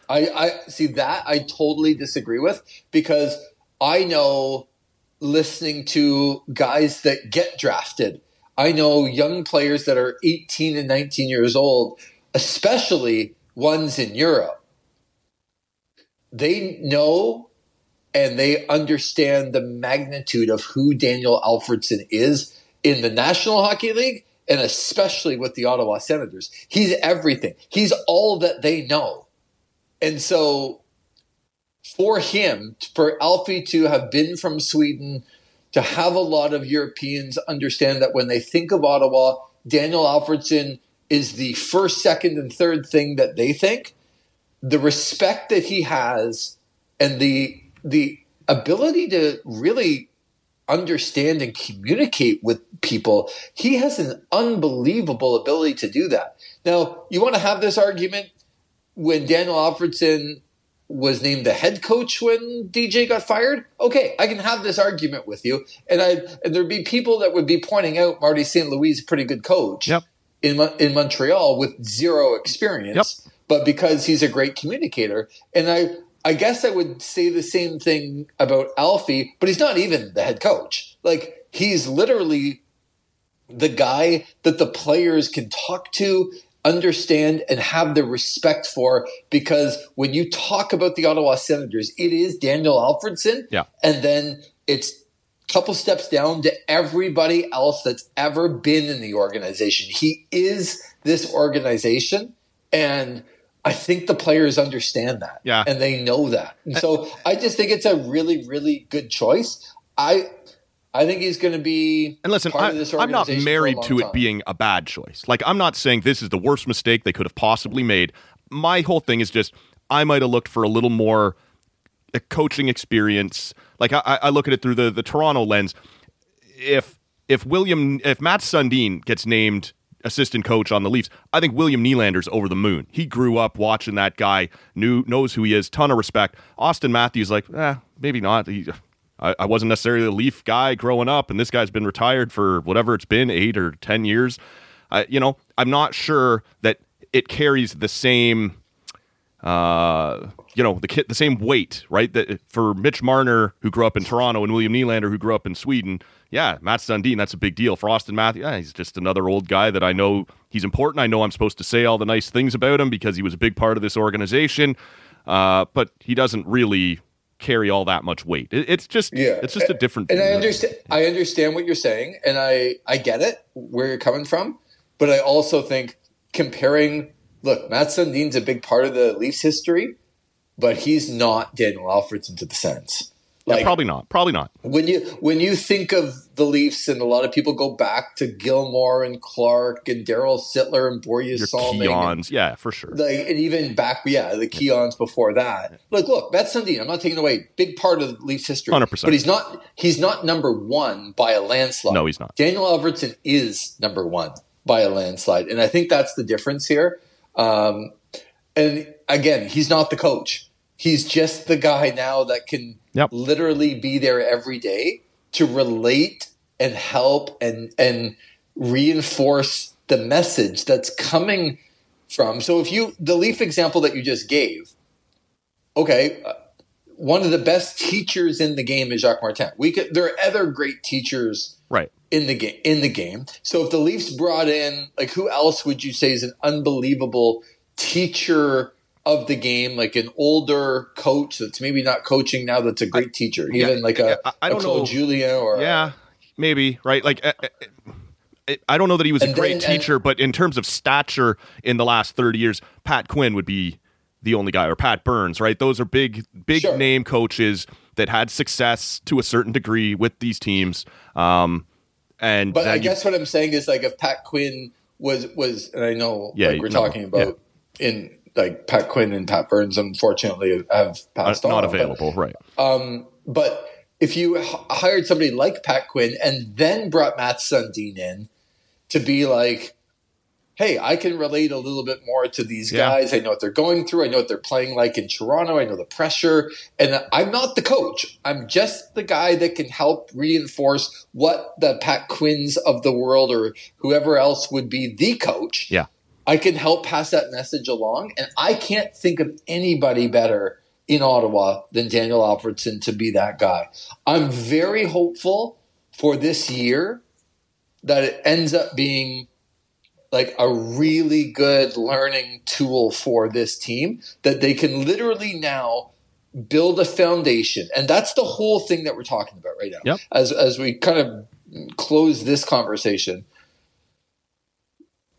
I, I, I see that I totally disagree with because I know listening to guys that get drafted. I know young players that are 18 and 19 years old, especially ones in Europe. They know and they understand the magnitude of who Daniel Alfredsson is in the National Hockey League and especially with the Ottawa Senators. He's everything. He's all that they know. And so for him, for Alfie to have been from Sweden, to have a lot of Europeans understand that when they think of Ottawa, Daniel Alfredsson is the first, second, and third thing that they think. The respect that he has and the the ability to really understand and communicate with people, he has an unbelievable ability to do that. Now, you want to have this argument when Daniel Alfredsson was named the head coach when DJ got fired. Okay, I can have this argument with you, and I and there'd be people that would be pointing out Marty St. Louis is a pretty good coach Yep. in in Montreal with zero experience, but because he's a great communicator, and I. I guess I would say the same thing about Alfie, but he's not even the head coach. Like he's literally the guy that the players can talk to, understand, and have the respect for. Because when you talk about the Ottawa Senators, it is Daniel Alfredsson, Yeah. and then it's a couple steps down to everybody else that's ever been in the organization. He is this organization, and I think the players understand that, Yeah. and they know that. And so I just think it's a really, really good choice. I. I think he's going to be And listen, part I, of this I'm not organization for a married to it time. being a bad choice. Like, I'm not saying this is the worst mistake they could have possibly made. My whole thing is just I might have looked for a little more uh, coaching experience. Like, I, I look at it through the, the Toronto lens. If if William if Matt Sundin gets named assistant coach on the Leafs, I think William Nylander's over the moon. He grew up watching that guy, knew knows who he is, ton of respect. Auston Matthews, like, eh, maybe not. He, I, I wasn't necessarily a Leaf guy growing up, and this guy's been retired for whatever it's been, eight or ten years. I, you know, I'm not sure that it carries the same uh, you know, the the same weight, right? That for Mitch Marner, who grew up in Toronto, and William Nylander, who grew up in Sweden. Yeah, Matt Sundin, that's a big deal. For Auston Matthews, yeah, he's just another old guy that I know he's important. I know I'm supposed to say all the nice things about him because he was a big part of this organization. Uh, but he doesn't really carry all that much weight. It, it's just, Yeah, it's just a different. And I understand. I understand what you're saying, and I I get it where you're coming from. But I also think comparing. Look, Matt Sundin's a big part of the Leafs history, but he's not Daniel Alfredsson to the sense. Yeah, probably not. Probably not. when you when you think of the Leafs, and a lot of people go back to Gilmour and Clark and Daryl Sittler and Your Salming. Keons, yeah, for sure. like and even back yeah the Keons before that like look Matt Sundin I'm not taking away big part of the Leafs history 100%. but he's not he's not number one by a landslide No, he's not. Daniel Alfredsson is number one by a landslide and I think that's the difference here um, and again he's not the coach he's just the guy now that can Yep. literally be there every day to relate and help and and reinforce the message that's coming from. So if you the Leaf example that you just gave, okay, uh, one of the best teachers in the game is Jacques Martin. We could there are other great teachers Right. in the game in the game. So if the Leafs brought in like who else would you say is an unbelievable teacher of the game, like an older coach that's maybe not coaching now that's a great teacher, yeah, even like a, yeah, I- I a don't Claude know. Julien or a- Yeah, maybe right. Like, uh, uh, uh, I don't know that he was a great then- and- teacher, but in terms of stature in the last thirty years, Pat Quinn would be the only guy, or Pat Burns. Right? Those are big, big Sure. name coaches that had success to a certain degree with these teams. Um, and But I you- guess what I'm saying is like if Pat Quinn was was and I know Yeah, like we're no, talking about in like Pat Quinn and Pat Burns unfortunately have passed not on. Not available. right. Um, but if you h- hired somebody like Pat Quinn and then brought Matt Sundin in to be like, hey, I can relate a little bit more to these Yeah. guys. I know what they're going through. I know what they're playing like in Toronto. I know the pressure. And I'm not the coach. I'm just the guy that can help reinforce what the Pat Quinns of the world or whoever else would be the coach. Yeah. I can help pass that message along. And I can't think of anybody better in Ottawa than Daniel Alfredsson to be that guy. I'm very hopeful for this year that it ends up being like a really good learning tool for this team that they can literally now build a foundation and that's the whole thing that we're talking about right now Yep. as as we kind of close this conversation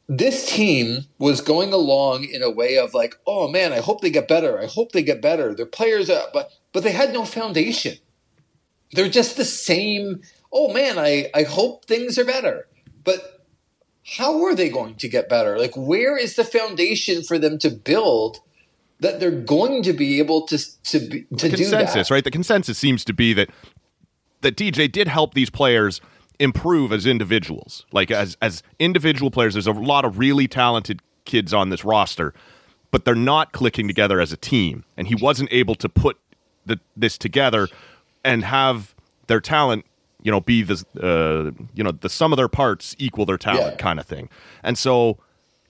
this team was going along in a way of like oh man i hope they get better i hope they get better their players are, but but they had no foundation they're just the same oh man i i hope things are better but how are they going to get better? Like, where is the foundation for them to build that they're going to be able to to be, to do consensus, that? right? The consensus seems to be that that DJ did help these players improve as individuals. Like as as individual players, there's a lot of really talented kids on this roster, but they're not clicking together as a team. And he wasn't able to put the, this together and have their talent, you know, be the uh, you know the sum of their parts equal their talent Yeah. kind of thing. And so,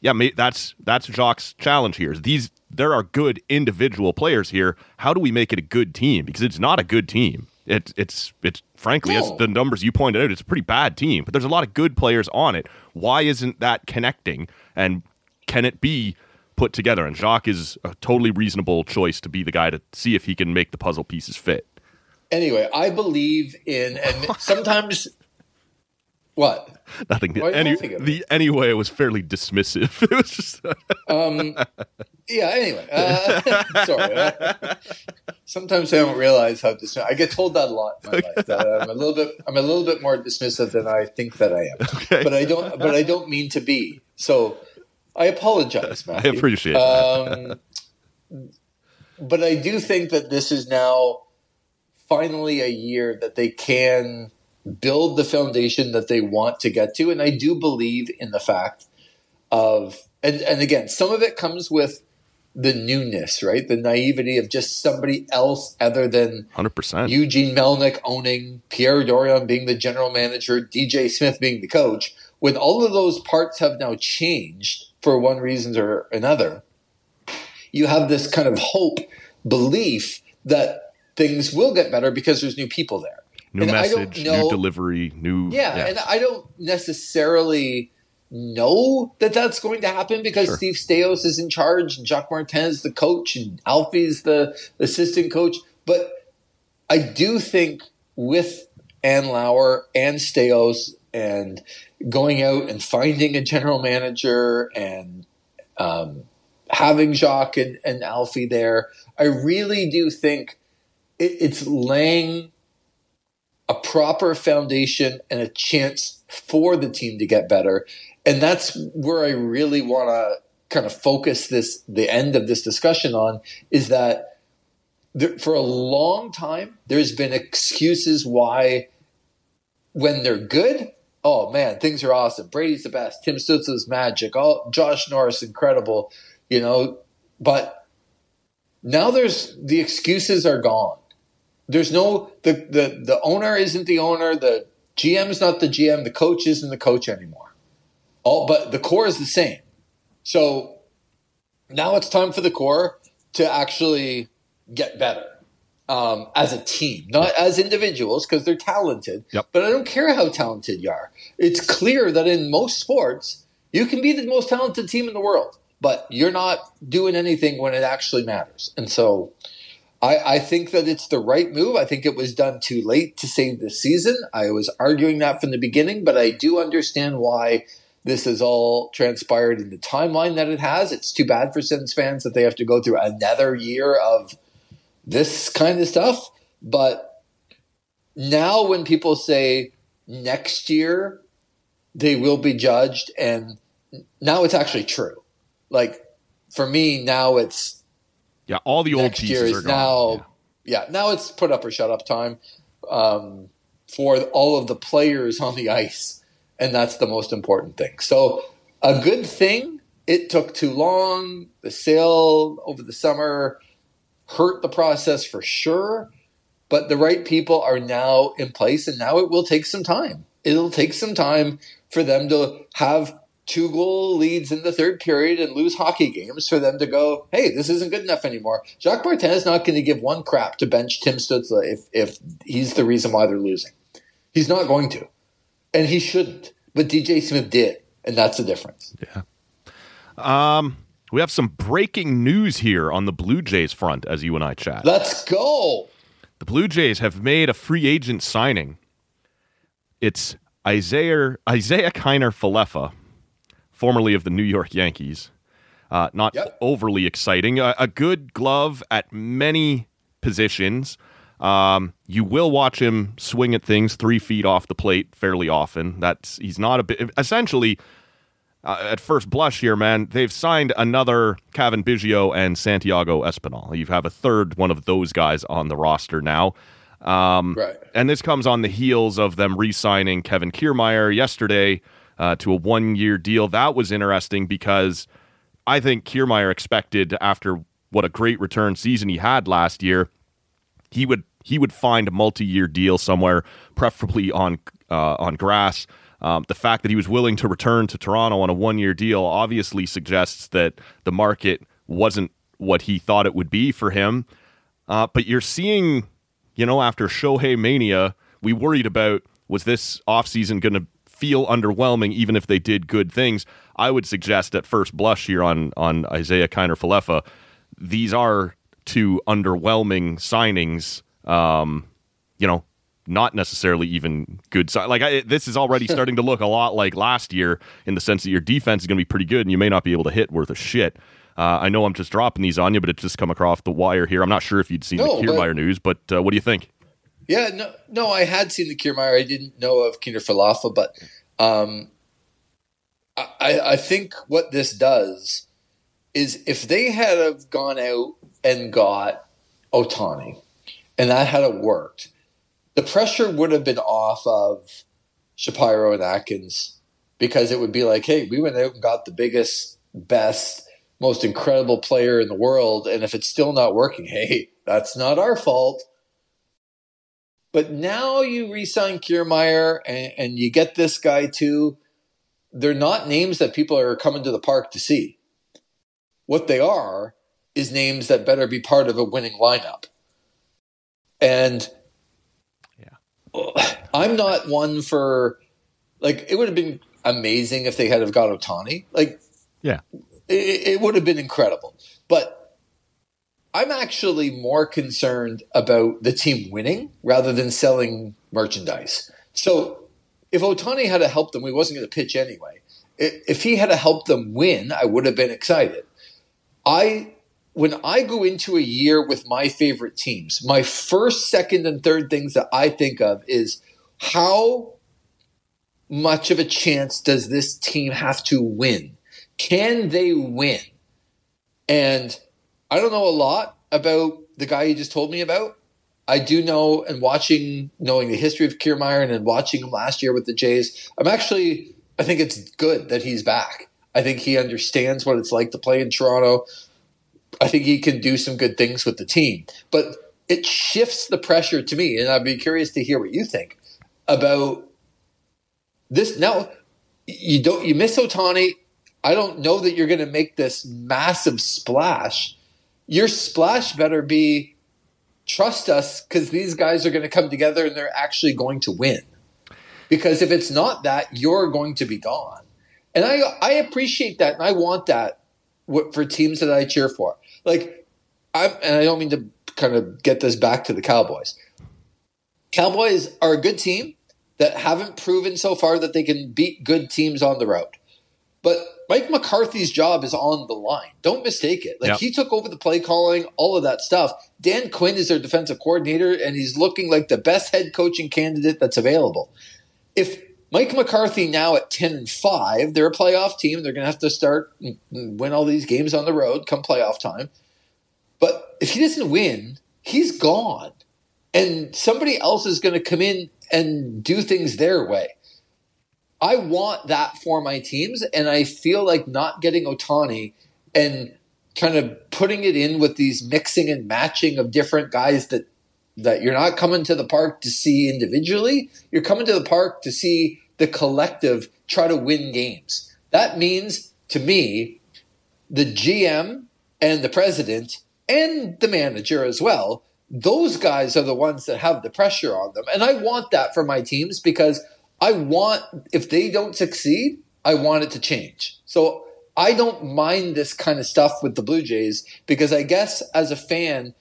yeah, that's that's Jacques' challenge here. Is these there are good individual players here. How do we make it a good team? Because it's not a good team. It, it's it's frankly, it's No. the numbers you pointed out. It's a pretty bad team, but there's a lot of good players on it. Why isn't that connecting? And can it be put together? And Jacques is a totally reasonable choice to be the guy to see if he can make the puzzle pieces fit. Anyway, I believe in, and sometimes what? Nothing. Why Any, the anyway it was fairly dismissive. It was just Um, yeah. Anyway, uh, sorry. uh, sometimes I don't realize how dismissive. I get told that a lot in my life. That I'm a little bit. I'm a little bit more dismissive than I think that I am. Okay. But I don't. But I don't mean to be. So I apologize, I appreciate that. Um, but I do think that this is now finally a year that they can build the foundation that they want to get to. And I do believe in the fact of, and, and again, some of it comes with the newness, right? The naivety of just somebody else other than Hundred percent. Eugene Melnyk owning, Pierre Dorion being the general manager, DJ Smith being the coach, when all of those parts have now changed for one reason or another, you have this kind of hope, belief that things will get better because there's new people there. New and message, know- new delivery, new. Yeah, yes. and I don't necessarily know that that's going to happen because Sure. Steve Staios is in charge and Jacques Martin is the coach and Alfie's the assistant coach. But I do think with Andlauer and Staios and going out and finding a general manager and um, having Jacques and, and Alfie there, I really do think it, it's laying a proper foundation and a chance for the team to get better. And that's where I really want to kind of focus this, the end of this discussion on is that there, for a long time, there's been excuses why when they're good, oh man, things are awesome. Brady's the best. Tim Stützle's magic. Oh, Josh Norris, incredible. You know, but now there's the excuses are gone. There's no the the the owner isn't the owner. The GM is not the GM. The coach isn't the coach anymore. All but the core is the same. So now it's time for the core to actually get better um, as a team, not as individuals because they're talented. Yep. But I don't care how talented you are. It's clear that in most sports, you can be the most talented team in the world, but you're not doing anything when it actually matters. And so I, I think that it's the right move. I think it was done too late to save the season. I was arguing that from the beginning, but I do understand why this has all transpired in the timeline that it has. It's too bad for Sens fans that they have to go through another year of this kind of stuff. But now, when people say next year they will be judged, and now it's actually true. Like for me, now it's yeah, all the old pieces are gone. now. Yeah. Yeah. now it's put up or shut up time. um, for all of the players on the ice, and that's the most important thing. So, a good thing. It took too long. The sale over the summer hurt the process for sure, but the right people are now in place, and now it will take some time. It'll take some time for them to have two goal leads in the third period and lose hockey games for them to go, hey, this isn't good enough anymore. Jacques Martin is not going to give one crap to bench Tim Stützle if, if he's the reason why they're losing. He's not going to. And he shouldn't. But DJ Smith did. And that's the difference. Yeah. Um, we have some breaking news here on the Blue Jays front as you and I chat. Let's go. The Blue Jays have made a free agent signing. It's Isiah Isaiah Kiner Falefa, formerly of the New York Yankees. Uh, not Yep. overly exciting. A, a good glove at many positions. Um, you will watch him swing at things three feet off the plate fairly often. That's he's not a bit. Essentially, uh, at first blush here, man, they've signed another Cavan Biggio and Santiago Espinal. You have a third one of those guys on the roster now. Um, Right. and this comes on the heels of them re-signing Kevin Kiermaier yesterday uh, to a one-year deal. That was interesting because I think Kiermaier expected after what a great return season he had last year, he would he would find a multi-year deal somewhere, preferably on uh, on grass. Um, the fact that he was willing to return to Toronto on a one-year deal obviously suggests that the market wasn't what he thought it would be for him. Uh, but you're seeing, you know, after Shohei Mania, we worried about was this offseason going to feel underwhelming even if they did good things. I would suggest at first blush here on on Isiah Kiner-Falefa, these are two underwhelming signings. Um, you know, not necessarily even good. Si- like I, this is already starting to look a lot like last year in the sense that your defense is going to be pretty good and you may not be able to hit worth a shit. Uh, I know I'm just dropping these on you, but it's just come across the wire here. I'm not sure if you'd seen No, the Kiermaier news, but uh, what do you think? Yeah, no, no, I had seen the Kiermaier. I didn't know of Kiner-Falefa, but um, I, I think what this does is if they had have gone out and got Ohtani, and that had worked, the pressure would have been off of Shapiro and Atkins because it would be like, hey, we went out and got the biggest, best, most incredible player in the world, and if it's still not working, hey, that's not our fault. But now you re-sign Kiermaier and, and you get this guy too. They're not names that people are coming to the park to see. What they are is names that better be part of a winning lineup. And yeah. I'm not one for like it would have been amazing if they had have got Ohtani. Like Yeah. it, it would have been incredible. But I'm actually more concerned about the team winning rather than selling merchandise. So if Ohtani had to help them, we wasn't going to pitch anyway. If he had to help them win, I would have been excited. I when I go into a year with my favorite teams, my first, second, and third things that I think of is how much of a chance does this team have to win? Can they win? And I don't know a lot about the guy you just told me about. I do know, and watching, knowing the history of Kiermaier and watching him last year with the Jays, I'm actually, I think it's good that he's back. I think he understands what it's like to play in Toronto. I think he can do some good things with the team. But it shifts the pressure to me, and I'd be curious to hear what you think about this. Now, you don't you miss Ohtani. I don't know that you're going to make this massive splash. Your splash better be trust us because these guys are going to come together and they're actually going to win. Because if it's not that, you're going to be gone. And I I appreciate that and I want that for teams that I cheer for. Like I'm and I don't mean to kind of get this back to the Cowboys. Cowboys are a good team that haven't proven so far that they can beat good teams on the road. But Mike McCarthy's job is on the line. Don't mistake it. Like Yep. he took over the play calling, all of that stuff. Dan Quinn is their defensive coordinator, and he's looking like the best head coaching candidate that's available. If Mike McCarthy now at ten and five, they're a playoff team. They're going to have to start and win all these games on the road come playoff time. But if he doesn't win, he's gone. and somebody else is going to come in and do things their way. I want that for my teams, and I feel like not getting Ohtani and kind of putting it in with these mixing and matching of different guys that that you're not coming to the park to see individually. You're coming to the park to see the collective try to win games. That means to me, the GM and the president and the manager as well. Those guys are the ones that have the pressure on them. And I want that for my teams because I want, if they don't succeed, I want it to change. So I don't mind this kind of stuff with the Blue Jays because I guess as a fan,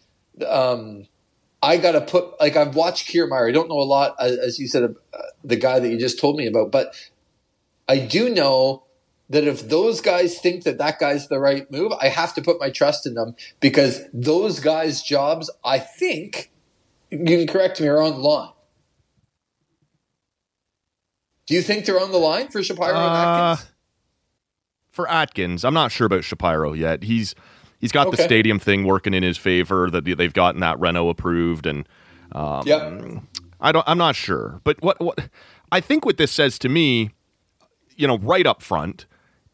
um, I got to put, like, I've watched Kiermaier. I don't know a lot, as you said, uh, the guy that you just told me about, but I do know that if those guys think that that guy's the right move, I have to put my trust in them because those guys' jobs, I think, you can correct me, are on the line. Do you think they're on the line for Shapiro uh, and Atkins? For Atkins, I'm not sure about Shapiro yet. He's he's got okay. the stadium thing working in his favor that they've gotten that Reno approved, and um, yep. I don't. I'm not sure, but what what I think what this says to me, you know, right up front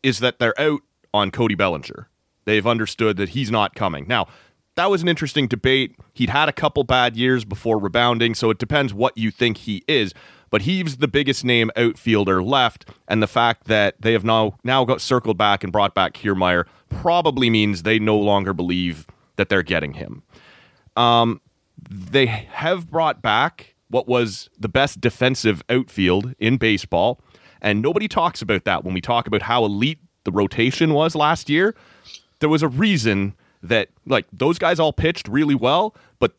is that they're out on Cody Bellinger. They've understood that he's not coming. Now, that was an interesting debate. He'd had a couple bad years before rebounding, so it depends what you think he is. But he's the biggest name outfielder left, and the fact that they have now now got circled back and brought back Kiermaier probably means they no longer believe that they're getting him. Um, they have brought back what was the best defensive outfield in baseball and nobody talks about that when we talk about how elite the rotation was last year. There was a reason that like those guys all pitched really well, but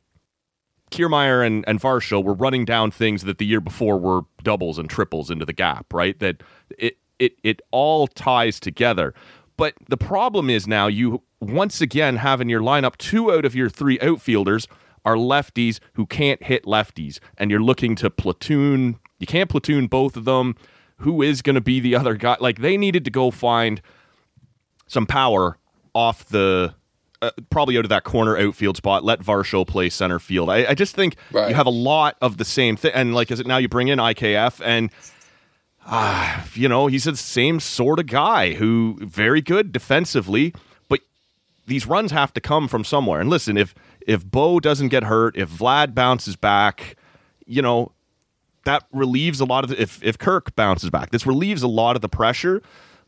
Kiermaier and, and Varsho were running down things that the year before were doubles and triples into the gap, right? That it it it all ties together. But the problem is now you once again have in your lineup two out of your three outfielders are lefties who can't hit lefties, and you're looking to platoon. You can't platoon both of them who is going to be the other guy. Like they needed to go find some power off the uh, probably out of that corner outfield spot. Let Varsho play center field. I, I just think right. you have a lot of the same thing. And like, is it now you bring in IKF and. Uh, you know, he's the same sort of guy who very good defensively, but these runs have to come from somewhere. And listen, if if Bo doesn't get hurt, if Vlad bounces back, you know, that relieves a lot of the, if if Kirk bounces back, this relieves a lot of the pressure,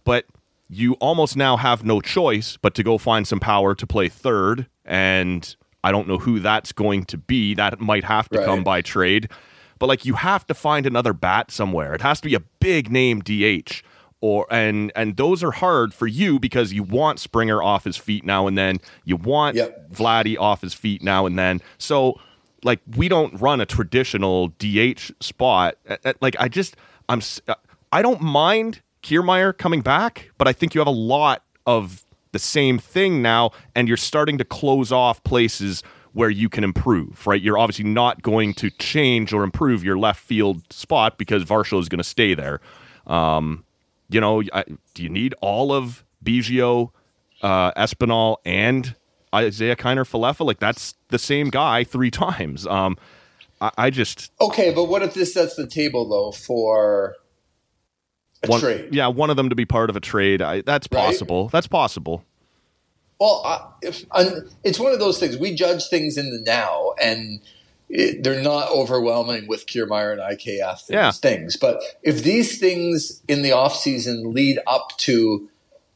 but you almost now have no choice but to go find some power to play third and I don't know who that's going to be. That might have to right. come by trade. But like you have to find another bat somewhere. It has to be a big name DH or and and those are hard for you because you want Springer off his feet now and then. You want yep. Vladdy off his feet now and then. So like we don't run a traditional DH spot. Like I just I'm uh, I don't mind Kiermaier coming back, but I think you have a lot of the same thing now, and you're starting to close off places where you can improve. Right? You're obviously not going to change or improve your left field spot because Varsho is going to stay there. Um, you know, I, do you need all of Biggio, uh, Espinal, and Isiah Kiner-Falefa, like that's the same guy three times. Um, I, I, just okay, but what if this sets the table though for a one, trade? Yeah, one of them to be part of a trade. I, that's possible. Right? That's possible. Well, I, if, it's one of those things. We judge things in the now, and it, they're not overwhelming with Kiermaier and IKF and yeah. things. But if these things in the off season lead up to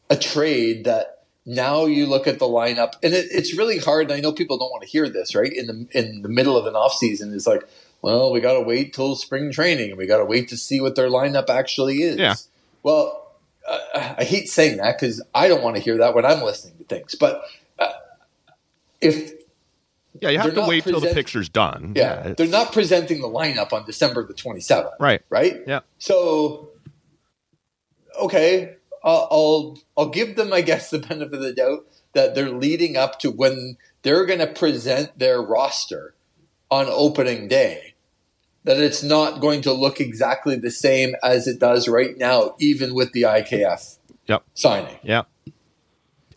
a trade that now you look at the lineup, and it, it's really hard. And I know people don't want to hear this, right? In the in the middle of an off season, it's like, well, we got to wait till spring training, and we got to wait to see what their lineup actually is. Yeah. Well, uh, I hate saying that because I don't want to hear that when I'm listening to things. But uh, if yeah, you have to wait present- till the picture's done. Yeah, yeah they're not presenting the lineup on December the 27th. Right. Right. Yeah. So, okay, I'll I'll give them, I guess, the benefit of the doubt that they're leading up to when they're going to present their roster on opening day. That it's not going to look exactly the same as it does right now, even with the IKF yep. signing. Yeah,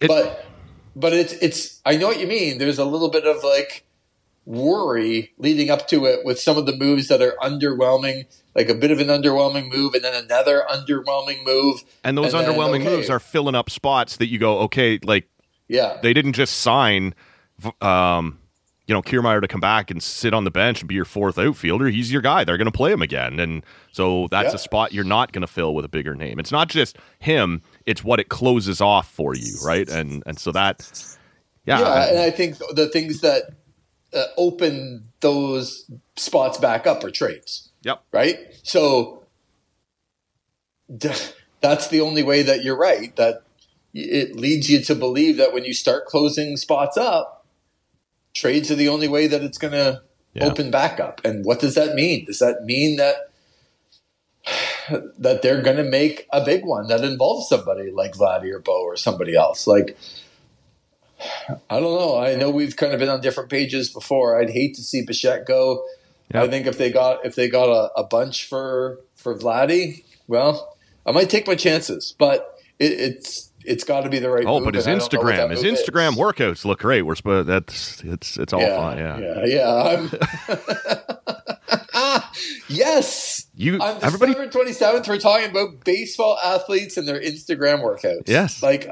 but but it's it's I know what you mean. There's a little bit of like worry leading up to it with some of the moves that are underwhelming, like a bit of an underwhelming move and then another underwhelming move. And those then, underwhelming okay, moves are filling up spots that you go, okay, like yeah, they didn't just sign, um, you know, Kiermaier to come back and sit on the bench and be your fourth outfielder. He's your guy. They're going to play him again, and so that's Yeah. a spot you're not going to fill with a bigger name. It's not just him; it's what it closes off for you, right? And and so that, yeah, yeah, and I think the things that uh, open those spots back up are trades. yep, right? So d- that's the only way that you're right. That it leads you to believe that when you start closing spots up, trades are the only way that it's going to Yeah. open back up. And what does that mean? Does that mean that that they're going to make a big one that involves somebody like Vladdy or Bo or somebody else? Like. I don't know. I know we've kind of been on different pages before. I'd hate to see Bichette go. Yeah. I think if they got if they got a, a bunch for for Vladdy, well, I might take my chances, but it, it's it's got to be the right. Oh, but his and I don't know what Instagram, his move is. Instagram workouts look great. We're supposed that's it's it's all yeah, fine. Yeah, yeah, yeah. I'm yes. you On everybody. December twenty seventh, we're talking about baseball athletes and their Instagram workouts. Yes. like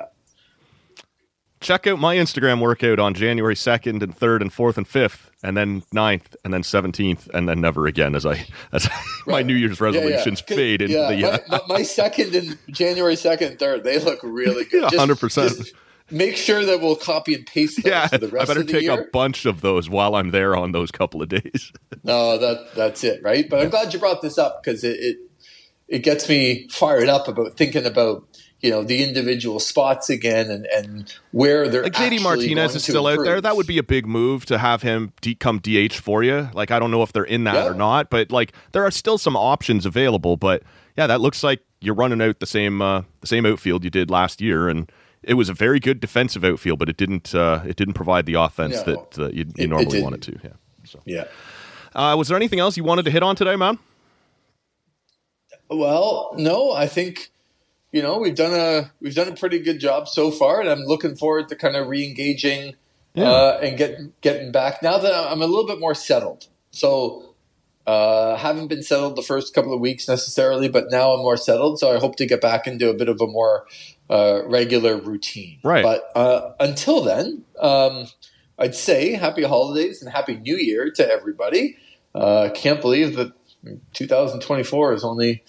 check out my Instagram workout on January 2nd and 3rd and 4th and 5th and then 9th and then 17th and then never again as I as my New Year's yeah, yeah. resolutions fade into yeah, the uh, my, my, my second and January second, and third, they look really good. Yeah, Just- 100%. just Make sure that we'll copy and paste those yeah for the I rest better of the take year. a bunch of those while I'm there on those couple of days. No, that that's it, right? But I'm glad you brought this up because it, it it gets me fired up about thinking about you know the individual spots again and and where they're like JD Martinez is still out there. That would be a big move to have him de- come DH for you. Like I don't know if they're in that Yeah. or not, but like there are still some options available. But yeah, that looks like you're running out the same uh, the same outfield you did last year, and it was a very good defensive outfield, but it didn't uh, it didn't provide the offense No. that uh, you, you it normally it to. Yeah. So, yeah. uh, was there anything else you wanted to hit on today, man? Well, no, I think you know we've done a we've done a pretty good job so far, and I'm looking forward to kind of re-engaging Yeah. uh, and getting getting back now that I'm a little bit more settled. So uh, haven't been settled the first couple of weeks necessarily, but now I'm more settled. So I hope to get back into a bit of a more uh, regular routine. Right. But uh, until then, um, I'd say happy holidays and happy New Year to everybody. Uh, can't believe that 2024 is only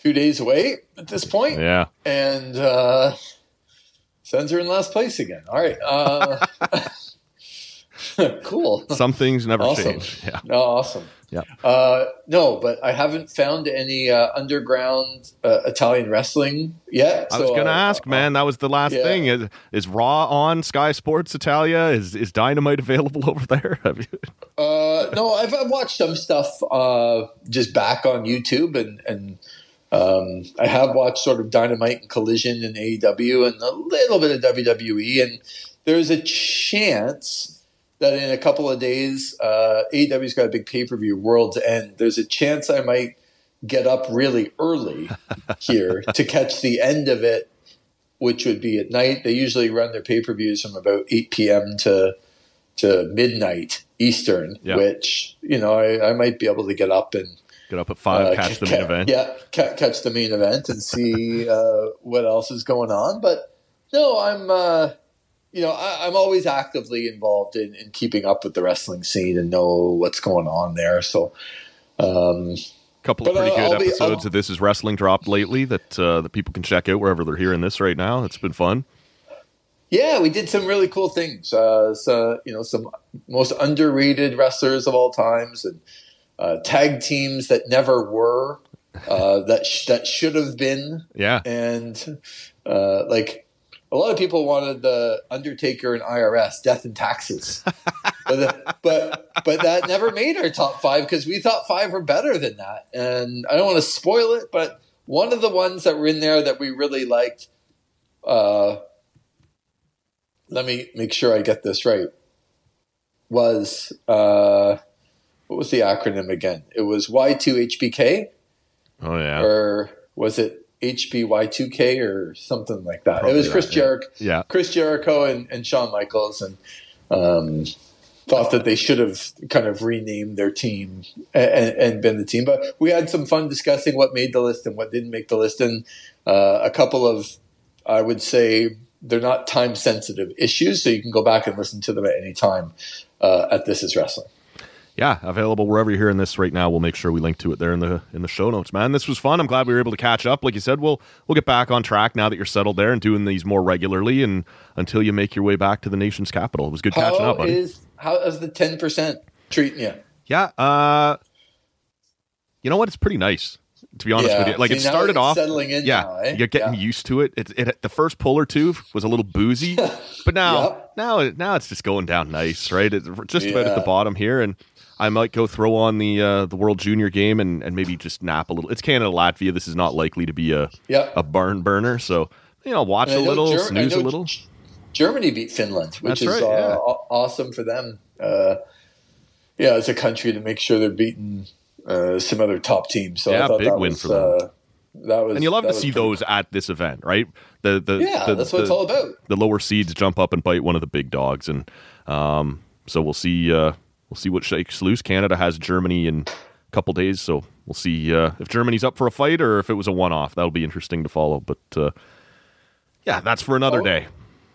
few days away at this point, Yeah. and uh, Sens are in last place again. All right, uh, cool. Some things never Awesome. change. Yeah. No, awesome. Yeah. Uh, no, but I haven't found any uh, underground uh, Italian wrestling yet. I was going to uh, ask, man. That was the last yeah. thing. Is, is Raw on Sky Sports Italia? Is is Dynamite available over there? Have you? Uh, no, I've, I've watched some stuff uh, just back on YouTube, and and um, I have watched sort of Dynamite and Collision and AEW and a little bit of WWE, and there's a chance that in a couple of days, uh, AEW's got a big pay per view, World's End. There's a chance I might get up really early here to catch the end of it, which would be at night. They usually run their pay per views from about 8 p.m. to to midnight Eastern, Yeah. which you know I, I might be able to get up and Get up at five, uh, catch the ca- main event. Yeah, ca- catch the main event and see uh, what else is going on. But no, I'm uh, you know I, I'm always actively involved in, in keeping up with the wrestling scene and know what's going on there. So um, couple of pretty good I'll episodes I'll- of This Is Wrestling dropped lately that uh, that people can check out wherever they're hearing this right now. It's been fun. Yeah, we did some really cool things. Uh, so, you know, some most underrated wrestlers of all times, and uh, tag teams that never were, uh, that sh- that should have been, Yeah. and uh, like a lot of people wanted the Undertaker and IRS, Death and Taxes, but, but but that never made our top five because we thought five were better than that. And I don't want to spoil it, but one of the ones that were in there that we really liked. Uh, let me make sure I get this right. Was uh, what was the acronym again? It was Y2HBK Oh yeah. or was it HBY2K or something like that? Probably it was Chris yeah. Jericho, Yeah. Chris Jericho and, and Shawn Michaels, and um, thought that they should have kind of renamed their team and, and, been the team. But we had some fun discussing what made the list and what didn't make the list, and uh, a couple of, I would say, they're not time sensitive issues, so you can go back and listen to them at any time uh, at This Is Wrestling yeah, available wherever you're hearing this right now. We'll make sure we link to it there in the in the show notes. Man, this was fun. I'm glad we were able to catch up. Like you said, we'll we'll get back on track now that you're settled there and doing these more regularly, and until you make your way back to the nation's capital. It was good how catching up. Buddy. Is, how is the ten percent treating you? Yeah, uh, you know what? It's pretty nice to be honest yeah. with you. Like See, it started off, settling in yeah, now, eh? you're getting yeah. used to it. It, it. The first pull or two was a little boozy, but now, Yep. now, now it's just going down nice, right? It's just about at the bottom here, and I might go throw on the uh, the World Junior game and, and maybe just nap a little. It's Canada Latvia. This is not likely to be a Yep. a barn burner, so you know, watch a little, Ger- snooze a little. G- Germany beat Finland, which That's is right, uh, yeah. aw- awesome for them. Uh, yeah, it's a country to make sure they're beating uh, some other top teams. So Yeah, big win was, for them. Uh, that was, And you love to see those at this event, right? The the Yeah, the, that's what it's all about. the lower seeds jump up and bite one of the big dogs, and um, so we'll see. We'll see what shakes loose. Canada has Germany in a couple days, so we'll see uh, if Germany's up for a fight or if it was a one-off. That'll be interesting to follow. But uh, yeah, that's for another Oh. day.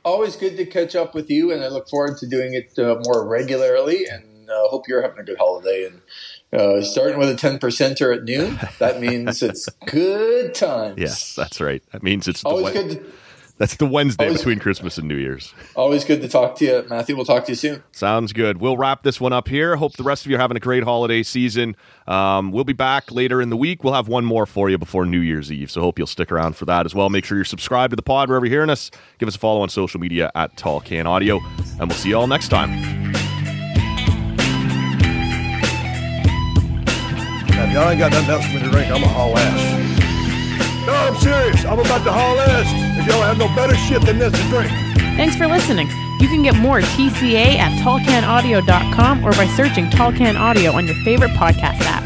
Always good to catch up with you, and I look forward to doing it uh, more regularly. And uh, hope you're having a good holiday. And uh, starting with a ten percenter at noon, that means it's good times. Yes, that's right. That means it's always good. To, that's the Wednesday always- between Christmas and New Year's. always good to talk to you, Matthew. We'll talk to you soon. Sounds good. We'll wrap this one up here. Hope the rest of you are having a great holiday season. Um, we'll be back later in the week. We'll have one more for you before New Year's Eve, so hope you'll stick around for that as well. Make sure you're subscribed to the pod wherever you're hearing us. Give us a follow on social media at Tall Can Audio, and we'll see you all next time. Now, if y'all ain't got nothing else for me to drink, I'm a haul ass. No, I'm serious. I'm about to haul ass. If y'all have no better shit than this to drink. Thanks for listening. You can get more TCA at tallcanaudio.com or by searching Tall Can Audio on your favorite podcast app.